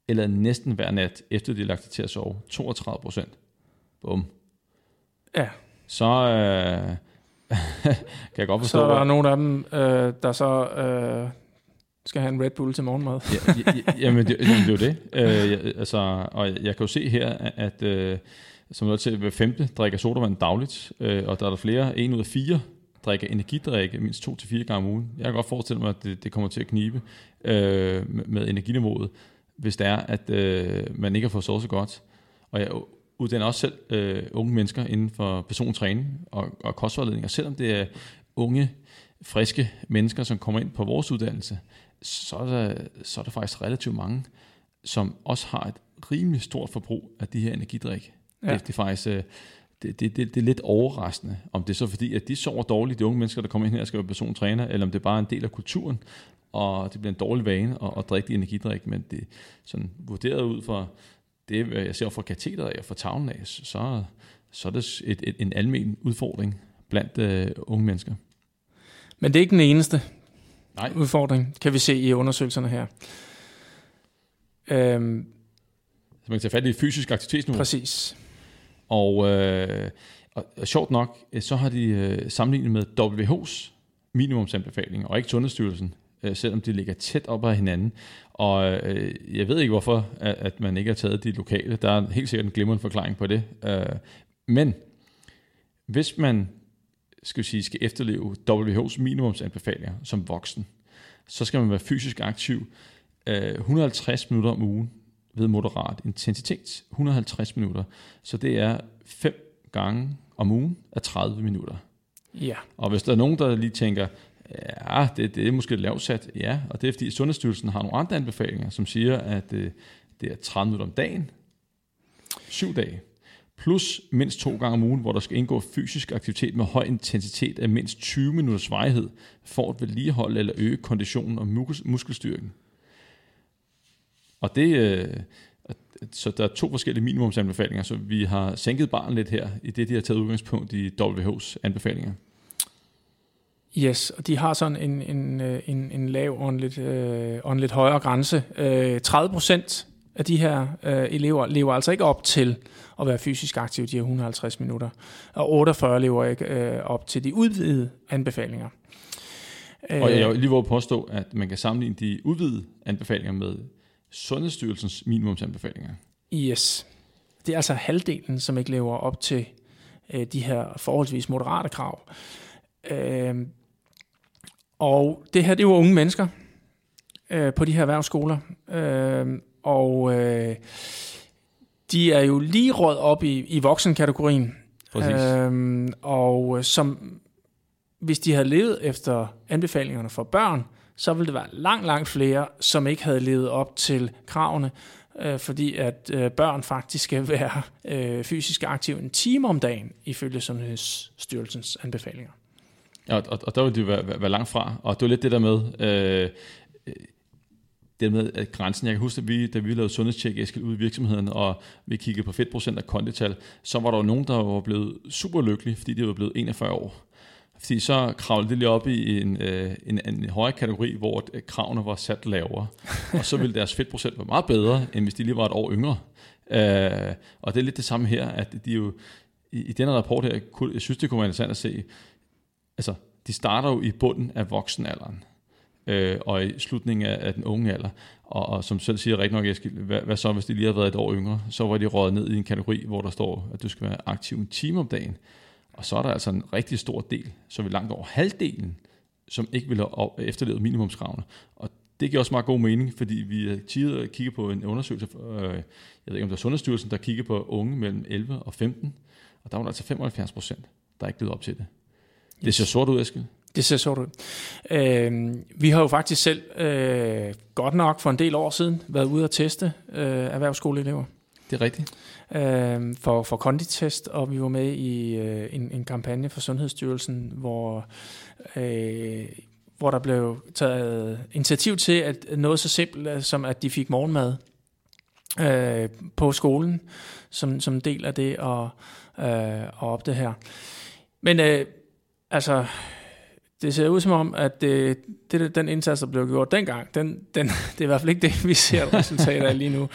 eller næsten hver nat, efter de er lagt til at sove. 32 procent. Bum.
Ja.
Så øh, kan jeg godt forstå...
Så er der nogle af dem, øh, der så... Øh skal have en Red Bull til morgenmad.
ja, ja, jamen, det, jamen, det er jo det. Øh, jeg, altså, og jeg kan jo se her, at øh, som noget til hver femte drikker sodavand dagligt, øh, og der er der flere, en ud af fire drikker energidrikke mindst to til fire gange om ugen. Jeg kan godt forestille mig, at det, det kommer til at knibe øh, med, med energiniveauet, hvis det er, at øh, man ikke har fået sovet så godt. Og jeg uddanner også selv øh, unge mennesker inden for persontræning og, og kostvejledning, og selvom det er unge, friske mennesker, som kommer ind på vores uddannelse, så er der, så er der faktisk relativt mange, som også har et rimelig stort forbrug af de her energidrik. Ja. Det, det er faktisk... Øh, det, det, det, det er lidt overraskende, om det er så fordi, at de sover dårligt, de unge mennesker, der kommer ind her og skal være persontræner, eller om det er bare en del af kulturen, og det bliver en dårlig vane at, at drikke de energidrik, men det sådan vurderet ud fra det, jeg ser fra katedret og fra tavlen af, så, så er det et, et, en almen udfordring blandt øh, unge mennesker.
Men det er ikke den eneste Nej. udfordring, kan vi se i undersøgelserne her.
Øhm, så man kan tage fat i fysisk aktivitet nu.
Præcis.
Og, øh, og, og sjovt nok, øh, så har de øh, sammenlignet med WHO's minimumsanbefalinger, og ikke Sundhedsstyrelsen, øh, selvom de ligger tæt op ad hinanden. Og øh, jeg ved ikke hvorfor, at, at man ikke har taget de lokale. Der er helt sikkert en glimrende forklaring på det. Øh, men hvis man skal, sige, skal efterleve WHO's minimumsanbefalinger som voksen, så skal man være fysisk aktiv øh, 150 minutter om ugen ved moderat intensitet. 150 minutter. Så det er fem gange om ugen af 30 minutter.
Ja.
Og hvis der er nogen, der lige tænker, ja, det, det er måske lavt sat, ja, og det er fordi Sundhedsstyrelsen har nogle andre anbefalinger, som siger, at det, øh, det er 30 minutter om dagen, syv dage, plus mindst to gange om ugen, hvor der skal indgå fysisk aktivitet med høj intensitet af mindst 20 minutters vejhed, for at vedligeholde eller øge konditionen og muskelstyrken. Og det, øh, så der er to forskellige minimumsanbefalinger, så vi har sænket barn lidt her, i det de har taget udgangspunkt i WHO's anbefalinger.
Yes, og de har sådan en, en, øh, en, en lav og en lidt, øh, og en lidt højere grænse. Øh, 30 procent af de her øh, elever lever altså ikke op til at være fysisk aktive de her 150 minutter, og 48 lever ikke øh, op til de udvidede anbefalinger.
Og jeg vil lige våge påstå, at man kan sammenligne de udvidede anbefalinger med Sundhedsstyrelsens minimumsanbefalinger.
Yes. Det er altså halvdelen, som ikke lever op til øh, de her forholdsvis moderate krav. Øh, og det her, det er jo unge mennesker øh, på de her erhvervsskoler. Øh, og øh, de er jo lige råd op i, i voksenkategorien.
Øh,
og som hvis de havde levet efter anbefalingerne for børn, så ville det være langt, langt flere, som ikke havde levet op til kravene, øh, fordi at øh, børn faktisk skal være øh, fysisk aktive en time om dagen, ifølge Sundhedsstyrelsens anbefalinger.
Ja, og, og der ville de være, være, være langt fra, og det var lidt det der med, øh, det med at grænsen, jeg kan huske, at vi, da vi lavede sundhedstjek Eskild, ud i virksomheden, og vi kiggede på fedtprocent og kondital, så var der jo nogen, der var blevet super lykkelige, fordi de var blevet 41 år. Fordi så kravlede det lige op i en, øh, en, en højere kategori, hvor kravene var sat lavere. og så ville deres fedtprocent være meget bedre, end hvis de lige var et år yngre. Øh, og det er lidt det samme her, at de jo, i, i denne rapport her, jeg synes, det kunne være interessant at se, altså, de starter jo i bunden af voksenalderen, øh, og i slutningen af, af den unge alder. Og, og som selv siger rigtig nok, Eskild, hvad, hvad så, hvis de lige har været et år yngre? Så var de røget ned i en kategori, hvor der står, at du skal være aktiv en time om dagen. Og så er der altså en rigtig stor del, så vi langt over halvdelen, som ikke vil have efterlevet minimumskravene. Og det giver også meget god mening, fordi vi har tidligere kigget på en undersøgelse, øh, jeg ved ikke om det er Sundhedsstyrelsen, der kigger på unge mellem 11 og 15, og der var der altså 75 procent, der ikke levet op til det. Det ser sort ud, Eskild.
Det ser sort ud. Øh, vi har jo faktisk selv, øh, godt nok for en del år siden, været ude at teste øh, erhvervsskoleelever.
Det er rigtigt.
Øh, for, for konditest, og vi var med i øh, en, en kampagne for Sundhedsstyrelsen, hvor, øh, hvor der blev taget initiativ til at noget så simpelt øh, som, at de fik morgenmad øh, på skolen, som, som del af det og, øh, og op det her. Men øh, altså, det ser ud som om, at øh, det, det, den indsats, der blev gjort dengang, den, den, det er i hvert fald ikke det, vi ser resultater af lige nu.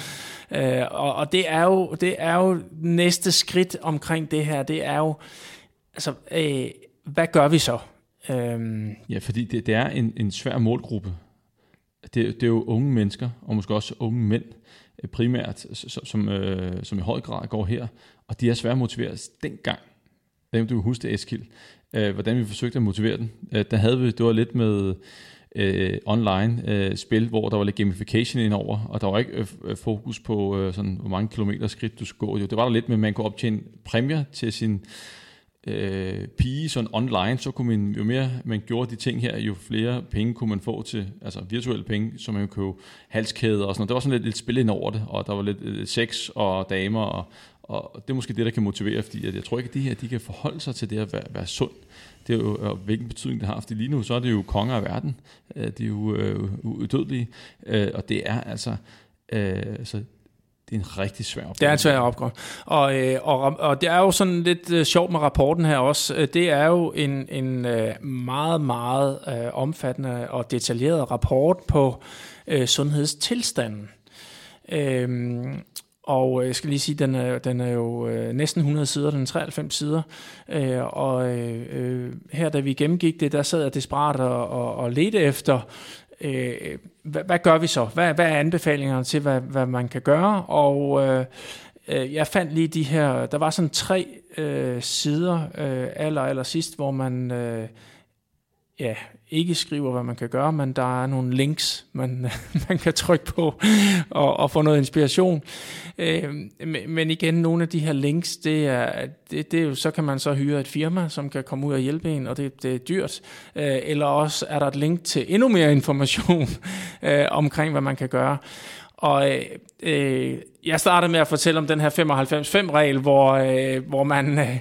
Øh, og, og det er jo det er jo næste skridt omkring det her. Det er jo altså øh, hvad gør vi så?
Øh, Ja, fordi det, det er en, en svær målgruppe. Det, det er jo unge mennesker, og måske også unge mænd øh, primært, som, som, øh, som i høj grad går her, og de er svært motiveret dengang. Jeg du husker det, Eskild, øh, hvordan vi forsøgte at motivere den. Øh, der havde vi, det var lidt med øh, online øh, spil, hvor der var lidt gamification indover, og der var ikke øh, øh fokus på, øh, sådan, hvor mange kilometer skridt du skulle gå. Jo, det var der lidt med, at man kunne optjene præmier til sin øh, pige sådan online, så kunne man, jo mere man gjorde de ting her, jo flere penge kunne man få til, altså virtuelle penge, som man kunne købe halskæder og sådan noget. Der var sådan lidt, lidt spil ind over det, og der var lidt øh, sex og damer, og, og det er måske det, der kan motivere, fordi at jeg tror ikke, at de her de kan forholde sig til det at være, være sund. Det er jo, og hvilken betydning det har, fordi lige nu, så er det jo konger af verden. Øh, de er jo øh, udødelige, øh, og det er altså, øh, altså det er en rigtig svær opgave.
Det er en svær opgave. Og, øh, og, og det er jo sådan lidt øh, sjovt med rapporten her også. Øh, det er jo en, en øh, meget, meget øh, omfattende og detaljeret rapport på øh, sundhedstilstanden. Øhm, og øh, jeg skal lige sige, den er, den er jo øh, næsten 100 sider, den er 93 sider. Øh, og øh, her, da vi gennemgik det, der sad jeg desperat og, og, og ledte efter øh, hvad, hvad gør vi så? Hvad, hvad er anbefalingerne til, hvad, hvad man kan gøre? Og øh, øh, jeg fandt lige de her, der var sådan tre øh, sider øh, aller, aller sidst, hvor man øh, ja, ikke skriver, hvad man kan gøre, men der er nogle links, man, man kan trykke på og, og få noget inspiration. Øh, men igen, nogle af de her links, det er, det, det er jo, så kan man så hyre et firma, som kan komme ud og hjælpe en, og det, det er dyrt. Øh, eller også er der et link til endnu mere information øh, omkring, hvad man kan gøre. Og øh, øh jeg startede med at fortælle om den her 95-5-regel, hvor, øh, hvor man... Øh,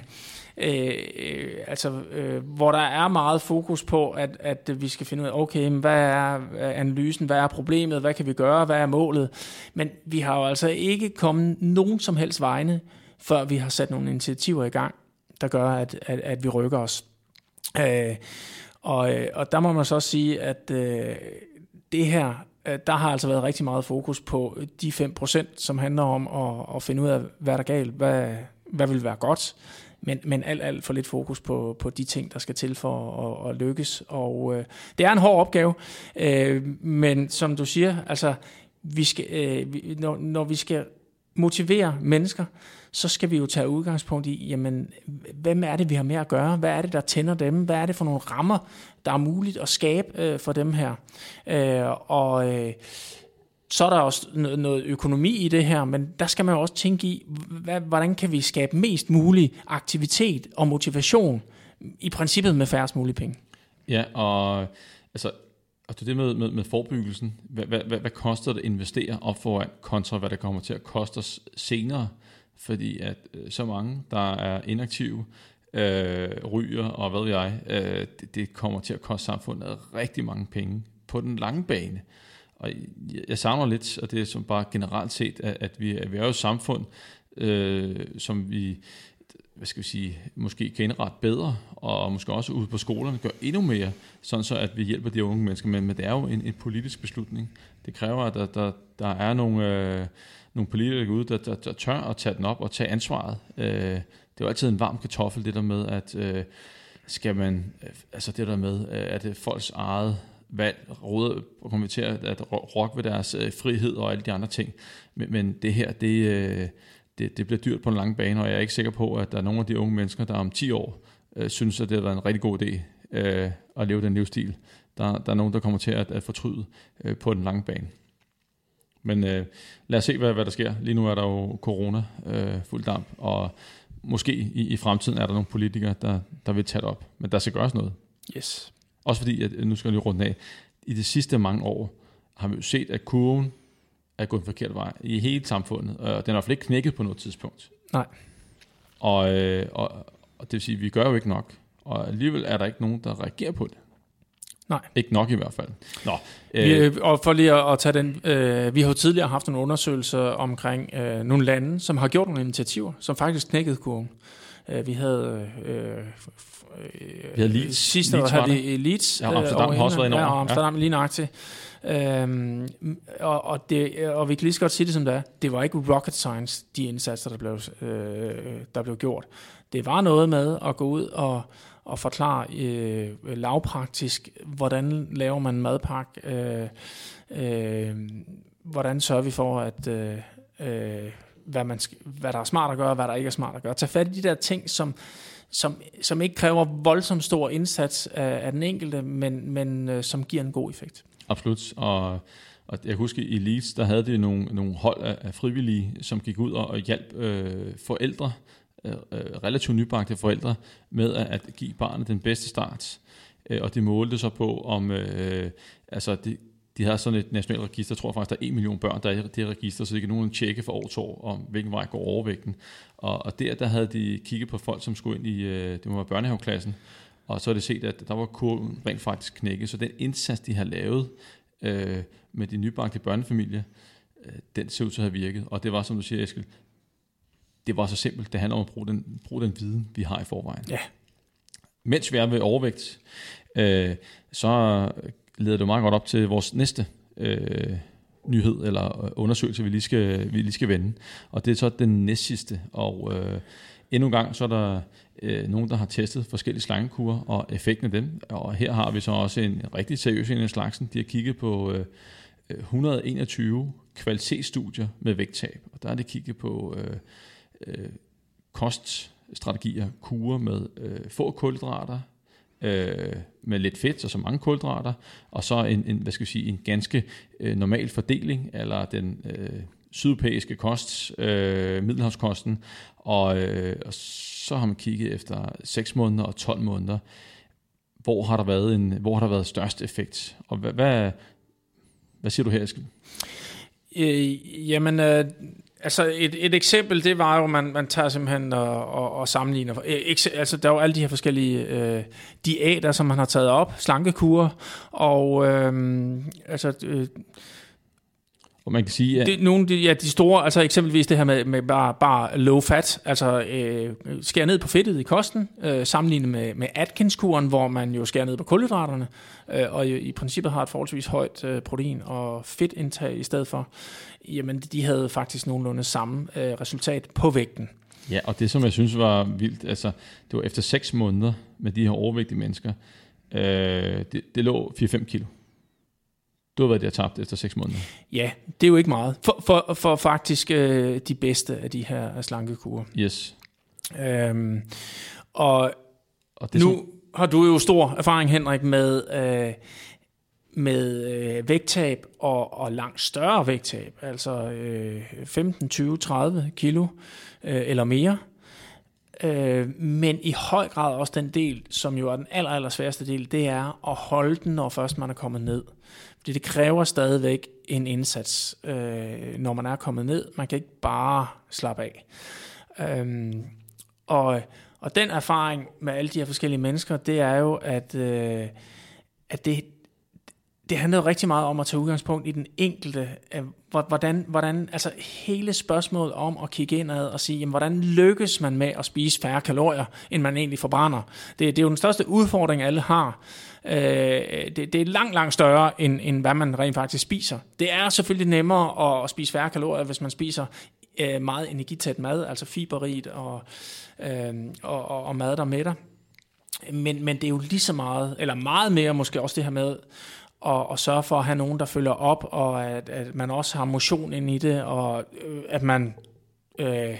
Øh, øh, altså, øh, hvor der er meget fokus på, at, at vi skal finde ud af, okay, hvad er øh, analysen, hvad er problemet, hvad kan vi gøre, hvad er målet. Men vi har jo altså ikke kommet nogen som helst vegne, før vi har sat nogle initiativer i gang, der gør, at, at, at vi rykker os. Øh, og, øh, og der må man så også sige, at øh, det her, øh, der har altså været rigtig meget fokus på de 5%, som handler om at, at finde ud af, hvad der er galt, hvad, hvad vil være godt, men, men alt, alt for lidt fokus på, på de ting, der skal til for at, at lykkes. Og øh, det er en hård opgave, øh, men som du siger, altså, vi skal, øh, vi, når, når vi skal motivere mennesker, så skal vi jo tage udgangspunkt i, jamen, hvem er det, vi har med at gøre? Hvad er det, der tænder dem? Hvad er det for nogle rammer, der er muligt at skabe øh, for dem her? Øh, og øh, så er der også noget økonomi i det her, men der skal man jo også tænke i, hvordan kan vi skabe mest mulig aktivitet og motivation, i princippet med færrest mulige penge.
Ja, og altså, og det med, med, med forebyggelsen, hvad, hvad, hvad, hvad koster det at investere op foran, kontra hvad det kommer til at koste os senere, fordi at øh, så mange, der er inaktive, øh, ryger og hvad ved jeg, øh, det, det kommer til at koste samfundet rigtig mange penge på den lange bane. Og jeg savner lidt, og det er som bare generelt set, at, at, vi, at vi er jo et samfund, øh, som vi hvad skal vi sige, måske kan indrette bedre, og måske også ude på skolerne gør endnu mere, sådan så at vi hjælper de unge mennesker. Men, men det er jo en, en politisk beslutning. Det kræver, at der, der, der er nogle, øh, nogle politikere ude, der, der, der tør at tage den op og tage ansvaret. Øh, det er jo altid en varm kartoffel, det der med, at øh, skal man, øh, altså det der med, øh, at det er folks eget valg, råd og konvertere at, at rokke ved deres øh, frihed og alle de andre ting. Men, men det her, det, øh, det, det bliver dyrt på en lang bane, og jeg er ikke sikker på, at der er nogen af de unge mennesker, der om 10 år øh, synes, at det har været en rigtig god idé øh, at leve den livsstil. Der, der er nogen, der kommer til at, at fortryde øh, på den lange bane. Men øh, lad os se, hvad, hvad der sker. Lige nu er der jo corona øh, fuld damp, og måske i, i fremtiden er der nogle politikere, der, der vil tage det op. Men der skal gøres noget.
Yes.
Også fordi, at, nu skal jeg lige rundt af, i de sidste mange år har vi jo set, at kurven er gået en forkert vej i hele samfundet, og den er i hvert fald ikke knækket på noget tidspunkt.
Nej.
Og, øh, og, og det vil sige, at vi gør jo ikke nok, og alligevel er der ikke nogen, der reagerer på det.
Nej.
Ikke nok i hvert fald.
Nå, øh, vi, øh, og for lige at, at tage den, øh, vi har jo tidligere haft nogle undersøgelser omkring øh, nogle lande, som har gjort nogle initiativer, som faktisk knækkede kurven. Øh, vi havde øh,
Øh, vi havde Leeds.
Sidste år havde vi Leeds.
Ja, Amsterdam har også været
Ja, og Amsterdam ja. lige nøjagtigt. Øhm, og, og, det, og vi kan lige så godt sige det som det er. Det var ikke rocket science, de indsatser, der blev, øh, der blev gjort. Det var noget med at gå ud og, og forklare øh, lavpraktisk, hvordan laver man madpakke, øh, øh, hvordan sørger vi for, at øh, øh, hvad, man skal, hvad der er smart at gøre, og hvad der ikke er smart at gøre. Tag fat i de der ting, som, som, som ikke kræver voldsomt stor indsats af, af den enkelte, men, men øh, som giver en god effekt.
Absolut, og, og jeg husker i Leeds, der havde de nogle, nogle hold af, af frivillige, som gik ud og, og hjalp øh, forældre øh, øh relativt nybagte forældre med at, at give barnet den bedste start. Øh, og de målte så på, om øh, altså det de har sådan et nationalt register, jeg tror faktisk, der er 1 million børn, der er i det register, så de kan nogen tjekke for år til år, om hvilken vej går overvægten. Og, og der, der havde de kigget på folk, som skulle ind i, øh, det være børnehaveklassen, og så har de set, at der var kurven rent faktisk knækket. Så den indsats, de har lavet øh, med de nybagte børnefamilier, øh, den ser ud til at have virket. Og det var, som du siger, Eskild, det var så simpelt. Det handler om at bruge den, bruge den viden, vi har i forvejen.
Ja.
Mens vi er ved overvægt, øh, så leder det meget godt op til vores næste øh, nyhed eller øh, undersøgelse, vi lige skal, vi lige skal vende. Og det er så den næstsidste. Og øh, endnu en gang, så er der øh, nogen, der har testet forskellige slangekurer og effekten af dem. Og her har vi så også en rigtig seriøs en af slagsen. De har kigget på øh, øh 121 kvalitetsstudier med vægttab. Og der er det kigget på øh, øh, koststrategier, kurer med øh, få kulhydrater, øh, med lidt fedt, og så mange kulhydrater, og så en, en, hvad skal vi sige, en ganske øh, normal fordeling, eller den øh, sydeuropæiske kost, øh, middelhavskosten, og, øh, og så har man kigget efter 6 måneder og 12 måneder, hvor har der været, en, hvor har der været størst effekt, og hvad, hvad, hvad siger du her, Eskild?
Øh, jamen, øh, Altså et, et eksempel, det var jo, man, man tager simpelthen og, og, og sammenligner. E, altså der er jo alle de her forskellige øh, diæter, som man har taget op, slankekurer, og øh, altså... Øh,
og man kan sige,
at... Det, nogle de, ja, de store, altså eksempelvis det her med, med bare, bare low fat, altså øh, skære ned på fedtet i kosten, øh, sammenlignet med, med Atkins-kuren, hvor man jo skærer ned på kulhydraterne, øh, og i, i princippet har et forholdsvis højt øh, protein- og fedtindtag i stedet for jamen de havde faktisk nogenlunde samme øh, resultat på vægten.
Ja, og det som jeg synes var vildt, altså det var efter 6 måneder med de her overvægtige mennesker, øh, det, det lå 4-5 kilo. Det var, hvad de har tabt efter 6 måneder.
Ja, det er jo ikke meget. For, for, for faktisk øh, de bedste af de her slankekurer.
Yes.
Øhm, og, og det nu som... har du jo stor erfaring, Henrik, med... Øh, med øh, vægttab og, og langt større vægttab, altså øh, 15, 20, 30 kilo øh, eller mere. Øh, men i høj grad også den del, som jo er den aller, aller sværeste del, det er at holde den, når først man er kommet ned. Fordi det kræver stadigvæk en indsats, øh, når man er kommet ned. Man kan ikke bare slappe af. Øhm, og, og den erfaring med alle de her forskellige mennesker, det er jo, at, øh, at det, det handler rigtig meget om at tage udgangspunkt i den enkelte, hvordan, hvordan, altså hele spørgsmålet om at kigge indad og sige, jamen, hvordan lykkes man med at spise færre kalorier, end man egentlig forbrænder. Det, det er jo den største udfordring, alle har. Øh, det, det er langt, langt større, end, end hvad man rent faktisk spiser. Det er selvfølgelig nemmere at spise færre kalorier, hvis man spiser øh, meget energitæt mad, altså fiberrigt og, øh, og, og, og mad, der mætter. Men, men det er jo lige så meget, eller meget mere måske også det her med og, og sørge for at have nogen, der følger op, og at, at man også har motion ind i det, og øh, at man øh,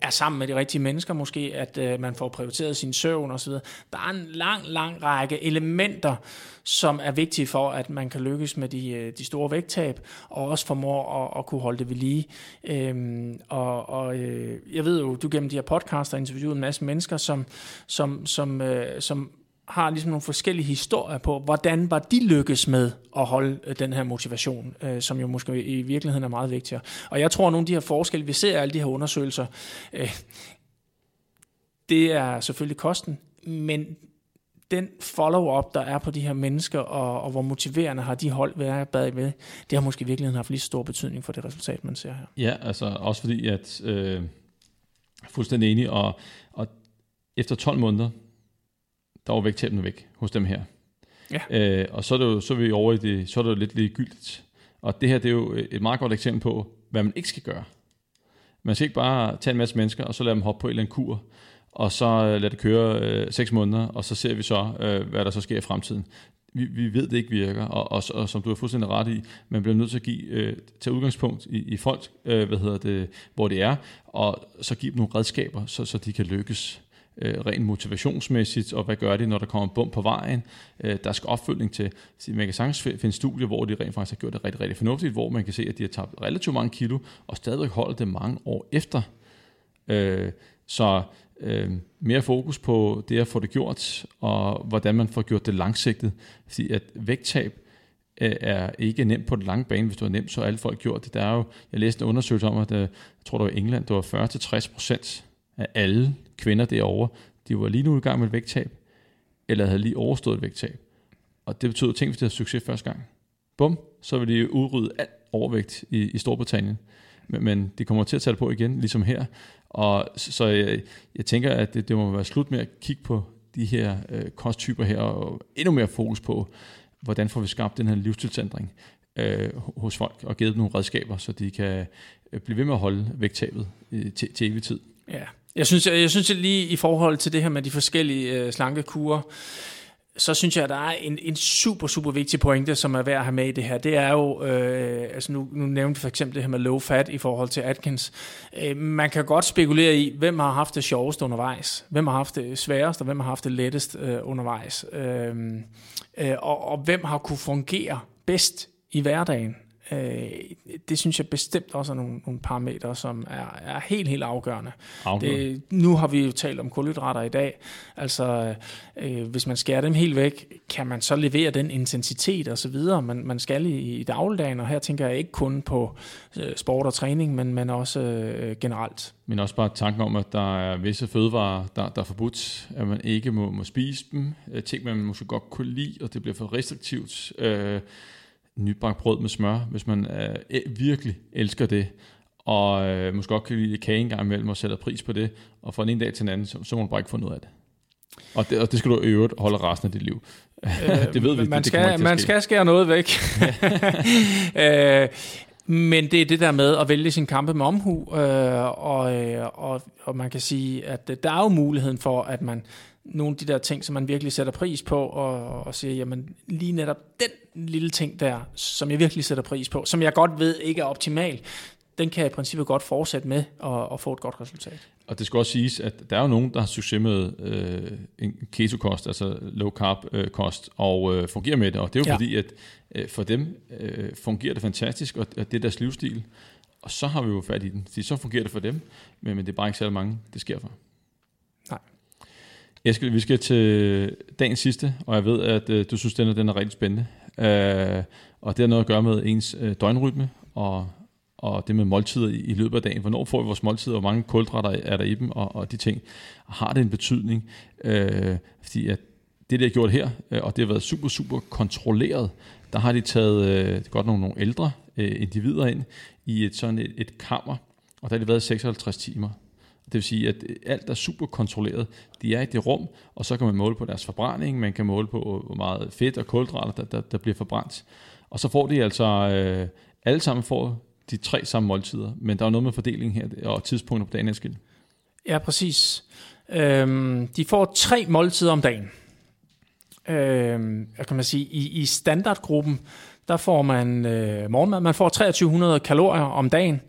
er sammen med de rigtige mennesker måske, at øh, man får prioriteret sin søvn osv. Der er en lang, lang række elementer, som er vigtige for, at man kan lykkes med de, øh, de store vægttab, og også formår at, at kunne holde det ved lige. Øhm, og og øh, jeg ved jo, du gennem de her podcaster har interviewet en masse mennesker, som, som, som, øh, som har ligesom nogle forskellige historier på, hvordan var de lykkes med at holde øh, den her motivation, øh, som jo måske i virkeligheden er meget vigtigere. Og jeg tror, at nogle af de her forskelle, vi ser i alle de her undersøgelser, øh, det er selvfølgelig kosten, men den follow-up, der er på de her mennesker, og, og hvor motiverende har de hold været bagved, det har måske i virkeligheden haft lige stor betydning for det resultat, man ser her.
Ja, altså også fordi, at øh, fuldstændig enig, og, og efter 12 måneder, der var vægttabene væk hos dem her. Ja. Øh, og så er, det jo, så er vi over i det, så er det jo lidt ligegyldigt. Og det her, det er jo et meget godt eksempel på, hvad man ikke skal gøre. Man skal ikke bare tage en masse mennesker, og så lade dem hoppe på en eller anden kur, og så øh, lade det køre øh, seks måneder, og så ser vi så, øh, hvad der så sker i fremtiden. Vi, vi ved, det ikke virker, og, og, og som du har fuldstændig ret i, man bliver nødt til at give, øh, tage udgangspunkt i, i folk, øh, hvad hedder det, hvor det er, og så give dem nogle redskaber, så, så de kan lykkes øh, rent motivationsmæssigt, og hvad gør det, når der kommer en bump på vejen. Øh, der skal opfølgning til. Så man kan sagtens finde studier, hvor de rent faktisk har gjort det rigtig, rigtig fornuftigt, hvor man kan se, at de har tabt relativt mange kilo, og stadigvæk holder det mange år efter. Øh, Så øh, mere fokus på det at få det gjort, og hvordan man får gjort det langsigtet. Fordi at vægttab øh, er ikke nemt på den lange bane. Hvis du er nemt, så har alle folk gjort det. Der er jo, jeg læste en undersøgelse om, at øh, jeg tror, det var i England, det var 40-60 af alle kvinder derovre, de var lige nu i gang med et vægttab, eller havde lige overstået et vægttab. Og det betyder, tænk hvis de havde succes første gang. Bum, så vil de udrydde alt overvægt i, i Storbritannien. Men, men de kommer til at tage det på igen, ligesom her. Og så jeg, jeg tænker, at det, det må være slut med at kigge på de her øh, kosttyper her, og endnu mere fokus på, hvordan får vi skabt den her livsstilsændring øh, hos folk, og givet dem nogle redskaber, så de kan øh, blive ved med at holde vægttabet øh, til, til evig tid.
Ja, jeg synes, jeg, jeg synes lige i forhold til det her med de forskellige øh, slankekurer, så synes jeg, at der er en, en super, super vigtig pointe, som er værd at have med i det her. Det er jo, øh, altså nu, nu nævnte for eksempel det her med low fat i forhold til Atkins. Øh, man kan godt spekulere i, hvem har haft det sjovest undervejs, hvem har haft det sværest, og hvem har haft det lettest øh, undervejs. Øh, øh, og, og hvem har kunne fungere bedst i hverdagen. Øh, det synes jeg bestemt også er nogle, nogle parametre, som er, er helt, helt afgørende. Det, nu har vi jo talt om kulhydrater i dag. Altså, øh, hvis man skærer dem helt væk, kan man så levere den intensitet og så videre, man, man skal i, i dagligdagen, og her tænker jeg ikke kun på øh, sport og træning, men, men også øh, generelt.
Men også bare tanken om, at der er visse fødevarer, der, der er forbudt, at man ikke må, må spise dem. Ting, man måske godt kunne lide, og det bliver for restriktivt. Øh, nybagt brød med smør, hvis man øh, virkelig elsker det, og øh, måske godt kan lide kage en gang imellem og sætter pris på det, og fra en ene dag til en anden, så, så må man bare ikke få noget af det. Og det, og det skal du i øvrigt holde resten af dit liv. Øh, det ved vi,
man
det,
skal,
det
Man skal skære noget væk. øh, men det er det der med at vælge sin kampe med omhu, øh, og, øh, og, og man kan sige, at der er jo muligheden for, at man nogle af de der ting, som man virkelig sætter pris på, og, og siger, jamen lige netop den lille ting der, som jeg virkelig sætter pris på, som jeg godt ved ikke er optimal, den kan jeg i princippet godt fortsætte med og, og få et godt resultat.
Og det skal også siges, at der er jo nogen, der har succes med øh, en keto-kost, altså low carb-kost, og øh, fungerer med det. Og det er jo ja. fordi, at øh, for dem øh, fungerer det fantastisk, og, det er deres livsstil. Og så har vi jo fat i den. Så, så fungerer det for dem, men, men det er bare ikke særlig mange, det sker for. Eskild, vi skal til dagens sidste, og jeg ved, at øh, du synes, den er, den er rigtig spændende. Øh, og det har noget at gøre med ens øh, døgnrytme, og, og det med måltider i, i løbet af dagen. Hvornår får vi vores måltider, hvor mange kulhydrater er der i dem, og, og de ting. Har det en betydning? Øh, fordi at det, der har gjort her, øh, og det har været super, super kontrolleret, der har de taget øh, godt nogle, nogle ældre øh, individer ind i et sådan et, et kammer, og der har de været 56 timer. Det vil sige, at øh, alt er super kontrolleret. De er i det rum, og så kan man måle på deres forbrænding, man kan måle på, øh, hvor meget fedt og kulhydrater, der, der, der bliver forbrændt. Og så får de altså, øh, alle sammen får de tre samme måltider, men der er noget med fordeling her, og tidspunkter på dagen er
Ja, præcis. Øhm, de får tre måltider om dagen. Øhm, kan man sige, i, i standardgruppen, der får man øh, morgenmad. Man får 2300 kalorier om dagen,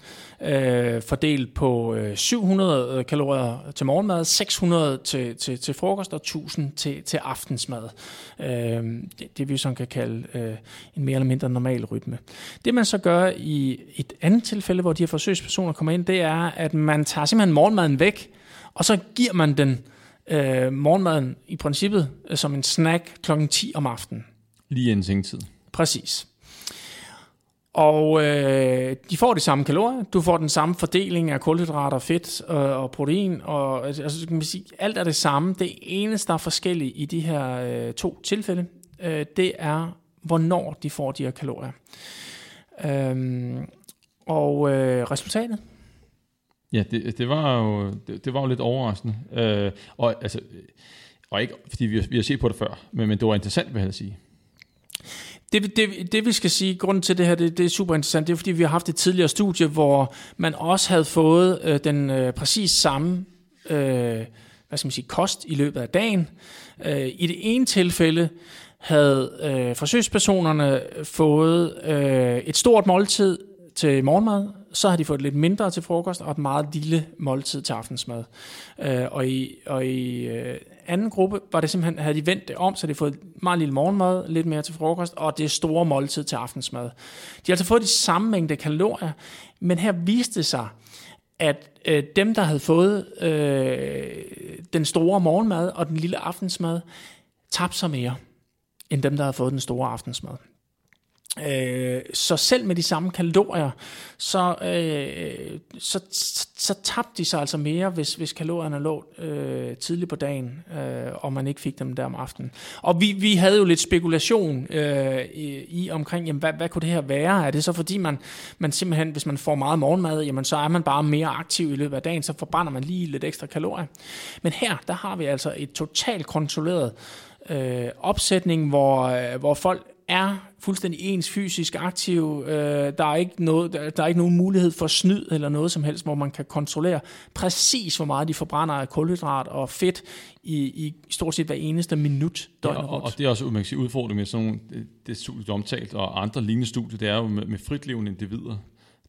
øh, fordelt på øh, 700 kalorier til morgenmad, 600 til, til, til frokost og 1000 til, til aftensmad. Øh, det, det vi sådan kan kalde øh, en mere eller mindre normal rytme. Det man så gør i et andet tilfælde, hvor de her forsøgspersoner kommer ind, det er, at man tager simpelthen morgenmaden væk, og så giver man den øh, morgenmaden i princippet øh, som en snack kl. 10 om aftenen.
Lige inden sengetid.
Præcis. Og øh, de får de samme kalorier, du får den samme fordeling af kulhydrater, fedt og, øh, og protein, og altså, altså, kan man sige, alt er det samme. Det eneste, der er forskelligt i de her øh, to tilfælde, øh, det er, hvornår de får de her kalorier. Øhm, og øh, resultatet?
Ja, det, det, var jo, det, det var jo lidt overraskende. Øh, og, altså, og ikke fordi vi, vi har set på det før, men, men det var interessant, vil jeg sige.
Det, det, det vi skal sige, grunden til det her, det, det er super interessant, det er fordi vi har haft et tidligere studie, hvor man også havde fået øh, den øh, præcis samme øh, hvad skal man sige, kost i løbet af dagen. Øh, I det ene tilfælde havde øh, forsøgspersonerne fået øh, et stort måltid til morgenmad, så har de fået lidt mindre til frokost og et meget lille måltid til aftensmad. Øh, og i, og i øh, anden gruppe var det simpelthen, havde de vendt det om, så de fået meget lille morgenmad, lidt mere til frokost, og det store måltid til aftensmad. De har altså fået de samme mængde kalorier, men her viste det sig, at øh, dem, der havde fået øh, den store morgenmad og den lille aftensmad, tabte sig mere, end dem, der havde fået den store aftensmad. Øh, så selv med de samme kalorier, så, øh, så, så, tabte de sig altså mere, hvis, hvis kalorierne lå øh, tidligt på dagen, øh, og man ikke fik dem der om aftenen. Og vi, vi havde jo lidt spekulation øh, i, i omkring, jamen, hvad, hvad kunne det her være? Er det så fordi, man, man simpelthen, hvis man får meget morgenmad, jamen, så er man bare mere aktiv i løbet af dagen, så forbrænder man lige lidt ekstra kalorier. Men her, der har vi altså et totalt kontrolleret øh, opsætning, hvor, øh, hvor folk er fuldstændig ens fysisk aktiv. Øh, der, er ikke noget, der, der er ikke nogen mulighed for snyd eller noget som helst, hvor man kan kontrollere præcis, hvor meget de forbrænder af kulhydrat og fedt i, i stort set hver eneste minut
døgnet ja, og, og det er også man kan sige, udfordring med sådan nogle, det, det studie, omtalt, og andre lignende studier, det er jo med, med fritlevende individer,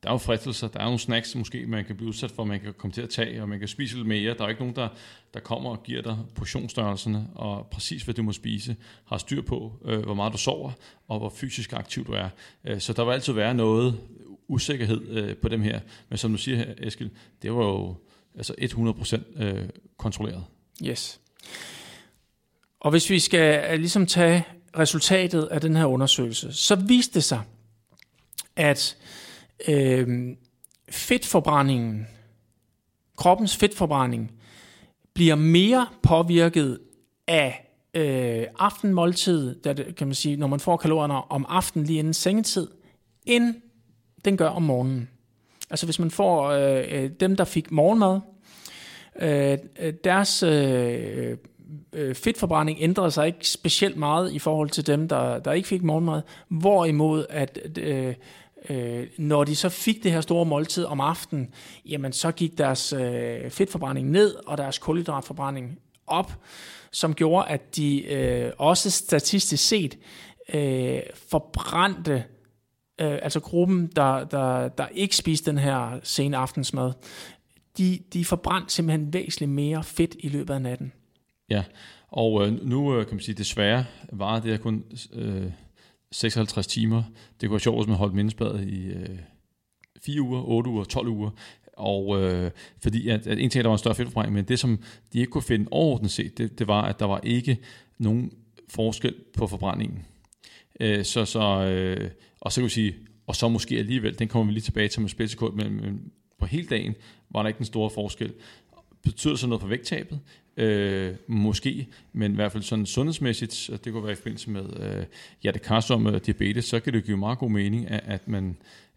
der er jo fristelser, der er nogle snacks måske, man kan blive udsat for, man kan komme til at tage, og man kan spise lidt mere. Der er ikke nogen, der, der kommer og giver dig portionsstørrelserne, og præcis hvad du må spise, har styr på, øh, hvor meget du sover, og hvor fysisk aktiv du er. Øh, så der vil altid være noget usikkerhed øh, på dem her. Men som du siger her, Eskild, det var jo altså 100% øh, kontrolleret.
Yes. Og hvis vi skal øh, ligesom tage resultatet af den her undersøgelse, så viste det sig, at øh, fedtforbrændingen, kroppens fedtforbrænding, bliver mere påvirket af øh, aftenmåltid, der, kan man sige, når man får kalorierne om aftenen lige inden sengetid, end den gør om morgenen. Altså hvis man får øh, øh dem, der fik morgenmad, øh, øh, deres øh, øh, fedtforbrænding ændrede sig ikke specielt meget i forhold til dem, der, der ikke fik morgenmad, hvorimod at øh, Øh, når de så fik det her store måltid om aftenen, jamen så gik deres øh, fedtforbrænding ned, og deres kulhydratforbrænding op, som gjorde, at de øh, også statistisk set øh, forbrændte, øh, altså gruppen, der, der, der ikke spiste den her sene aftensmad, de, de forbrændte simpelthen væsentligt mere fedt i løbet af natten.
Ja, og øh, nu øh, kan man sige, desværre var det kun... Øh 56 timer. Det kunne være sjovt, hvis man holdt mindesbadet i øh, 4 uger, 8 uger, 12 uger. Og øh, fordi at, at en ting, der var en større fedtforbrænding, men det som de ikke kunne finde overordnet set, det, det var, at der var ikke nogen forskel på forbrændingen. Øh, så, så, øh, og så kan vi sige, og så måske alligevel, den kommer vi lige tilbage til med spidsekort, men, men på hele dagen var der ikke den store forskel. Betyder sådan noget for vægttabet? Øh, måske, men i hvert fald sådan sundhedsmæssigt, og det kunne være i forbindelse med øh, hjertekarsom og diabetes, så kan det give meget god mening, at, at man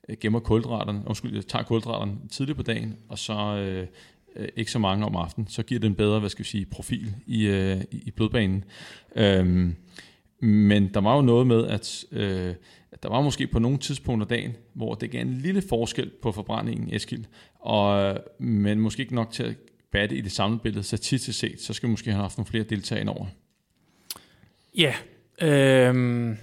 øh, gemmer kulhydraterne, undskyld, øh, tager kulhydraterne tidligt på dagen, og så øh, øh, ikke så mange om aftenen, så giver det en bedre, hvad skal vi sige, profil i, øh, i blodbanen. Øh, men der var jo noget med, at øh, der var måske på nogle tidspunkter af dagen, hvor det gav en lille forskel på forbrændingen Eskild, og, øh, men måske ikke nok til at batte i det samlede billede, statistisk set, så skal vi måske have haft nogle flere deltagere over.
Ja, øh,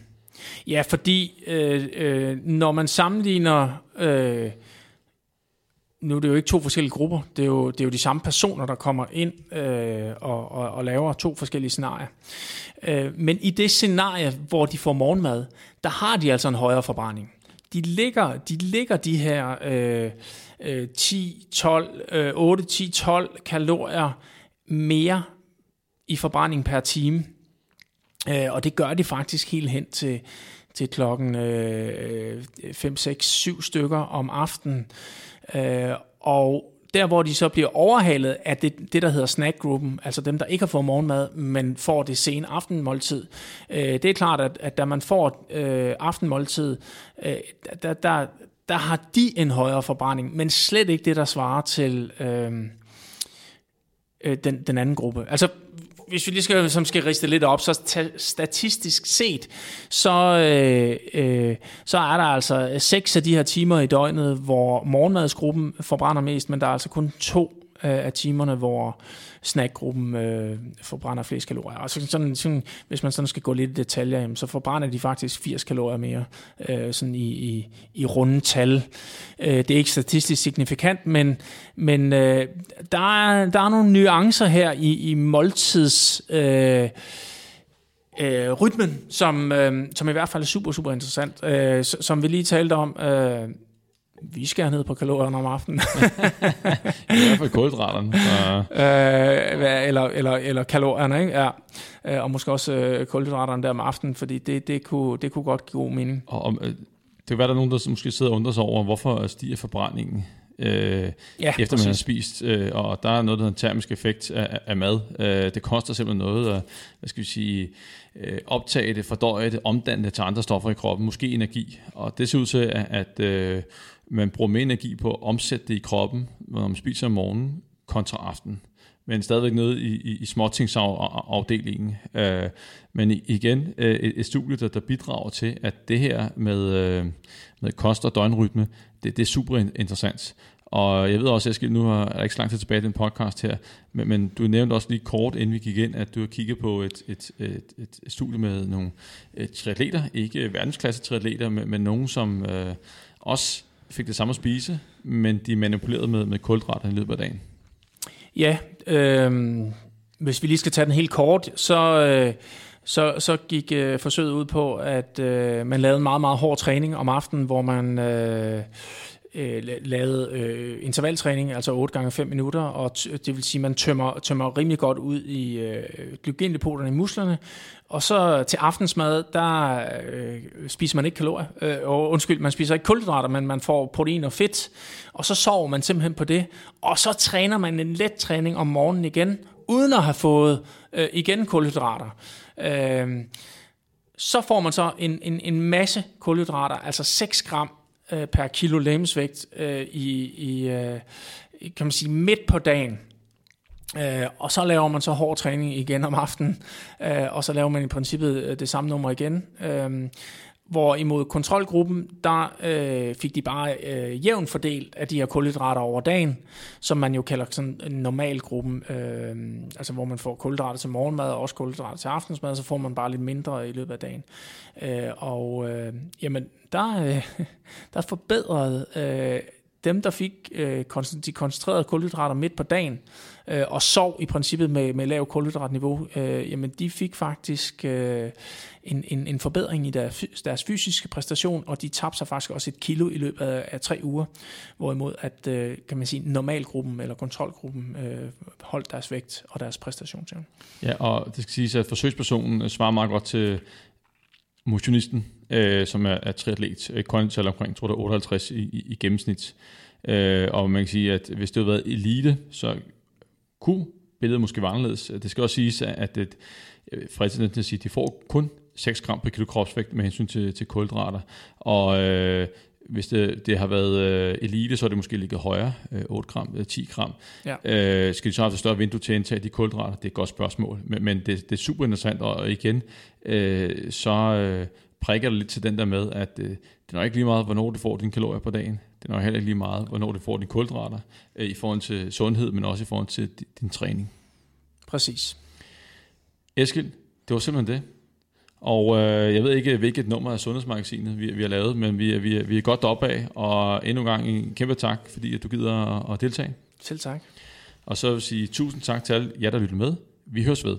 ja fordi øh, øh, når man sammenligner, øh, nu er det jo ikke to forskellige grupper, det er jo, det er jo de samme personer, der kommer ind øh, og, og, og laver to forskellige scenarier. Øh, men i det scenarie, hvor de får morgenmad, der har de altså en højere forbrænding. De ligger de, ligger de her... Øh, 10, 12, 8, 10, 12 kalorier mere i forbrænding per time. Øh, og det gør de faktisk helt hen til, til klokken 5, 6, 7 stykker om aftenen. Øh, og der hvor de så bliver overhalet af det, det der hedder snackgruppen, altså dem, der ikke har fået morgenmad, men får det sene aftenmåltid. Øh, det er klart, at, at da man får øh, aftenmåltid, øh, der, der, der har de en højere forbrænding, men slet ikke det, der svarer til øh, øh, den, den anden gruppe. Altså, hvis vi lige skal, som skal riste lidt op, så statistisk set, så, øh, øh, så er der altså seks af de her timer i døgnet, hvor morgenmadsgruppen forbrænder mest, men der er altså kun to af timerne, hvor snackgruppen øh, forbrænder flest kalorier. Og så, sådan, sådan, hvis man sådan skal gå lidt i detaljer, jamen, så forbrænder de faktisk 80 kalorier mere øh, sådan i, i, i runde tal. Øh, det er ikke statistisk signifikant, men, men øh, der, er, der er nogle nuancer her i, i måltids... Øh, øh, rytmen, som, øh, som i hvert fald er super, super interessant, øh, som vi lige talte om. Øh, vi skal ned på kalorierne om aftenen.
I hvert fald kulhydraterne.
øh, eller, eller, eller kalorierne, ikke? Ja. Øh, og måske også øh, kulhydraterne der om aftenen, fordi det, det, kunne, det kunne godt give god mening.
Og, og øh, det kan være, der er nogen, der måske sidder og undrer sig over, hvorfor stiger forbrændingen øh, ja, efter præcis. man har spist, øh, og der er noget, der hedder termisk effekt af, af mad. Øh, det koster simpelthen noget at hvad skal vi sige, øh, optage det, fordøje det, omdanne det til andre stoffer i kroppen, måske energi. Og det ser ud til, at, at øh, man bruger mere energi på at omsætte det i kroppen, når man spiser om morgenen, kontra aften men stadigvæk nede i, i, i småtingsafdelingen. Øh, men igen, øh, et, et studie, der, der bidrager til, at det her med, øh, med kost og døgnrytme, det, det er super interessant. Og jeg ved også, Eskild, nu er jeg ikke så lang tid tilbage i den podcast her, men, men du nævnte også lige kort, inden vi gik ind, at du har kigget på et, et, et, et studie med nogle øh, triatleter, ikke verdensklasse triatleter, men, men nogen, som øh, også fik det samme at spise, men de manipulerede med, med kulhydrater i løbet af dagen.
Ja, øh, hvis vi lige skal tage den helt kort, så... Øh, så, så gik øh, forsøget ud på, at øh, man lavede en meget, meget hård træning om aftenen, hvor man øh, øh, lavede øh, intervaltræning, altså 8 gange 5 minutter, og det vil sige, at man tømmer, tømmer rimelig godt ud i øh, glykogendepoterne i musklerne, og så til aftensmad, der øh, spiser man ikke kalorier, øh, og undskyld, man spiser ikke kulhydrater, men man får protein og fedt, og så sover man simpelthen på det, og så træner man en let træning om morgenen igen, uden at have fået øh, igen kulhydrater. Øh, så får man så en, en, en masse kulhydrater, altså 6 gram øh, per kilo lemsvægt øh, i, i øh, kan man sige, midt på dagen. Øh, og så laver man så hård træning igen om aftenen, øh, og så laver man i princippet øh, det samme nummer igen. Øh, hvor imod kontrolgruppen, der øh, fik de bare øh, jævn fordelt af de her kulhydrater over dagen, som man jo kalder sådan en normalgruppen, øh, altså hvor man får kulhydrater til morgenmad og også kulhydrater til aftensmad, så får man bare lidt mindre i løbet af dagen. Øh, og øh, jamen, der, øh, der forbedrede øh, dem, der fik øh, de koncentrerede kulhydrater midt på dagen, øh, og sov i princippet med, med lav kulhydratniveau, øh, jamen de fik faktisk øh, en, en, en forbedring i deres, deres fysiske præstation, og de tabte sig faktisk også et kilo i løbet af, af tre uger, hvorimod at, øh, kan man sige, normalgruppen eller kontrolgruppen øh, holdt deres vægt og deres præstation.
Ja, og det skal siges, at forsøgspersonen øh, svarer meget godt til motionisten, øh, som er, er triatlet, øh, tal omkring, tror jeg, 58 i, i, i gennemsnit. Øh, og man kan sige, at hvis det havde været elite, så kunne billedet måske være anderledes. Det skal også siges, at at øh, til at sige, at de får kun 6 gram per kilo kropsvægt med hensyn til, til kulhydrater. Og øh, hvis det, det har været øh, elite, så er det måske ligget højere, øh, 8 gram, øh, 10 gram. Ja. Øh, skal de så have et større vindue til at indtage de kulhydrater? Det er et godt spørgsmål. Men, men det, det er super interessant, og igen, øh, så øh, prikker det lidt til den der med, at øh, det er nok ikke lige meget, hvornår du får dine kalorier på dagen. Det er nok heller ikke lige meget, hvornår du får dine kulhydrater øh, i forhold til sundhed, men også i forhold til din, din træning.
Præcis.
Eskild, det var simpelthen det. Og øh, jeg ved ikke, hvilket nummer af Sundhedsmagasinet vi, vi har lavet, men vi, vi, vi er godt deroppe af, og endnu en gang en kæmpe tak, fordi at du gider at, at deltage.
Selv tak.
Og så vil jeg sige tusind tak til alle jer, der lytter med. Vi høres ved.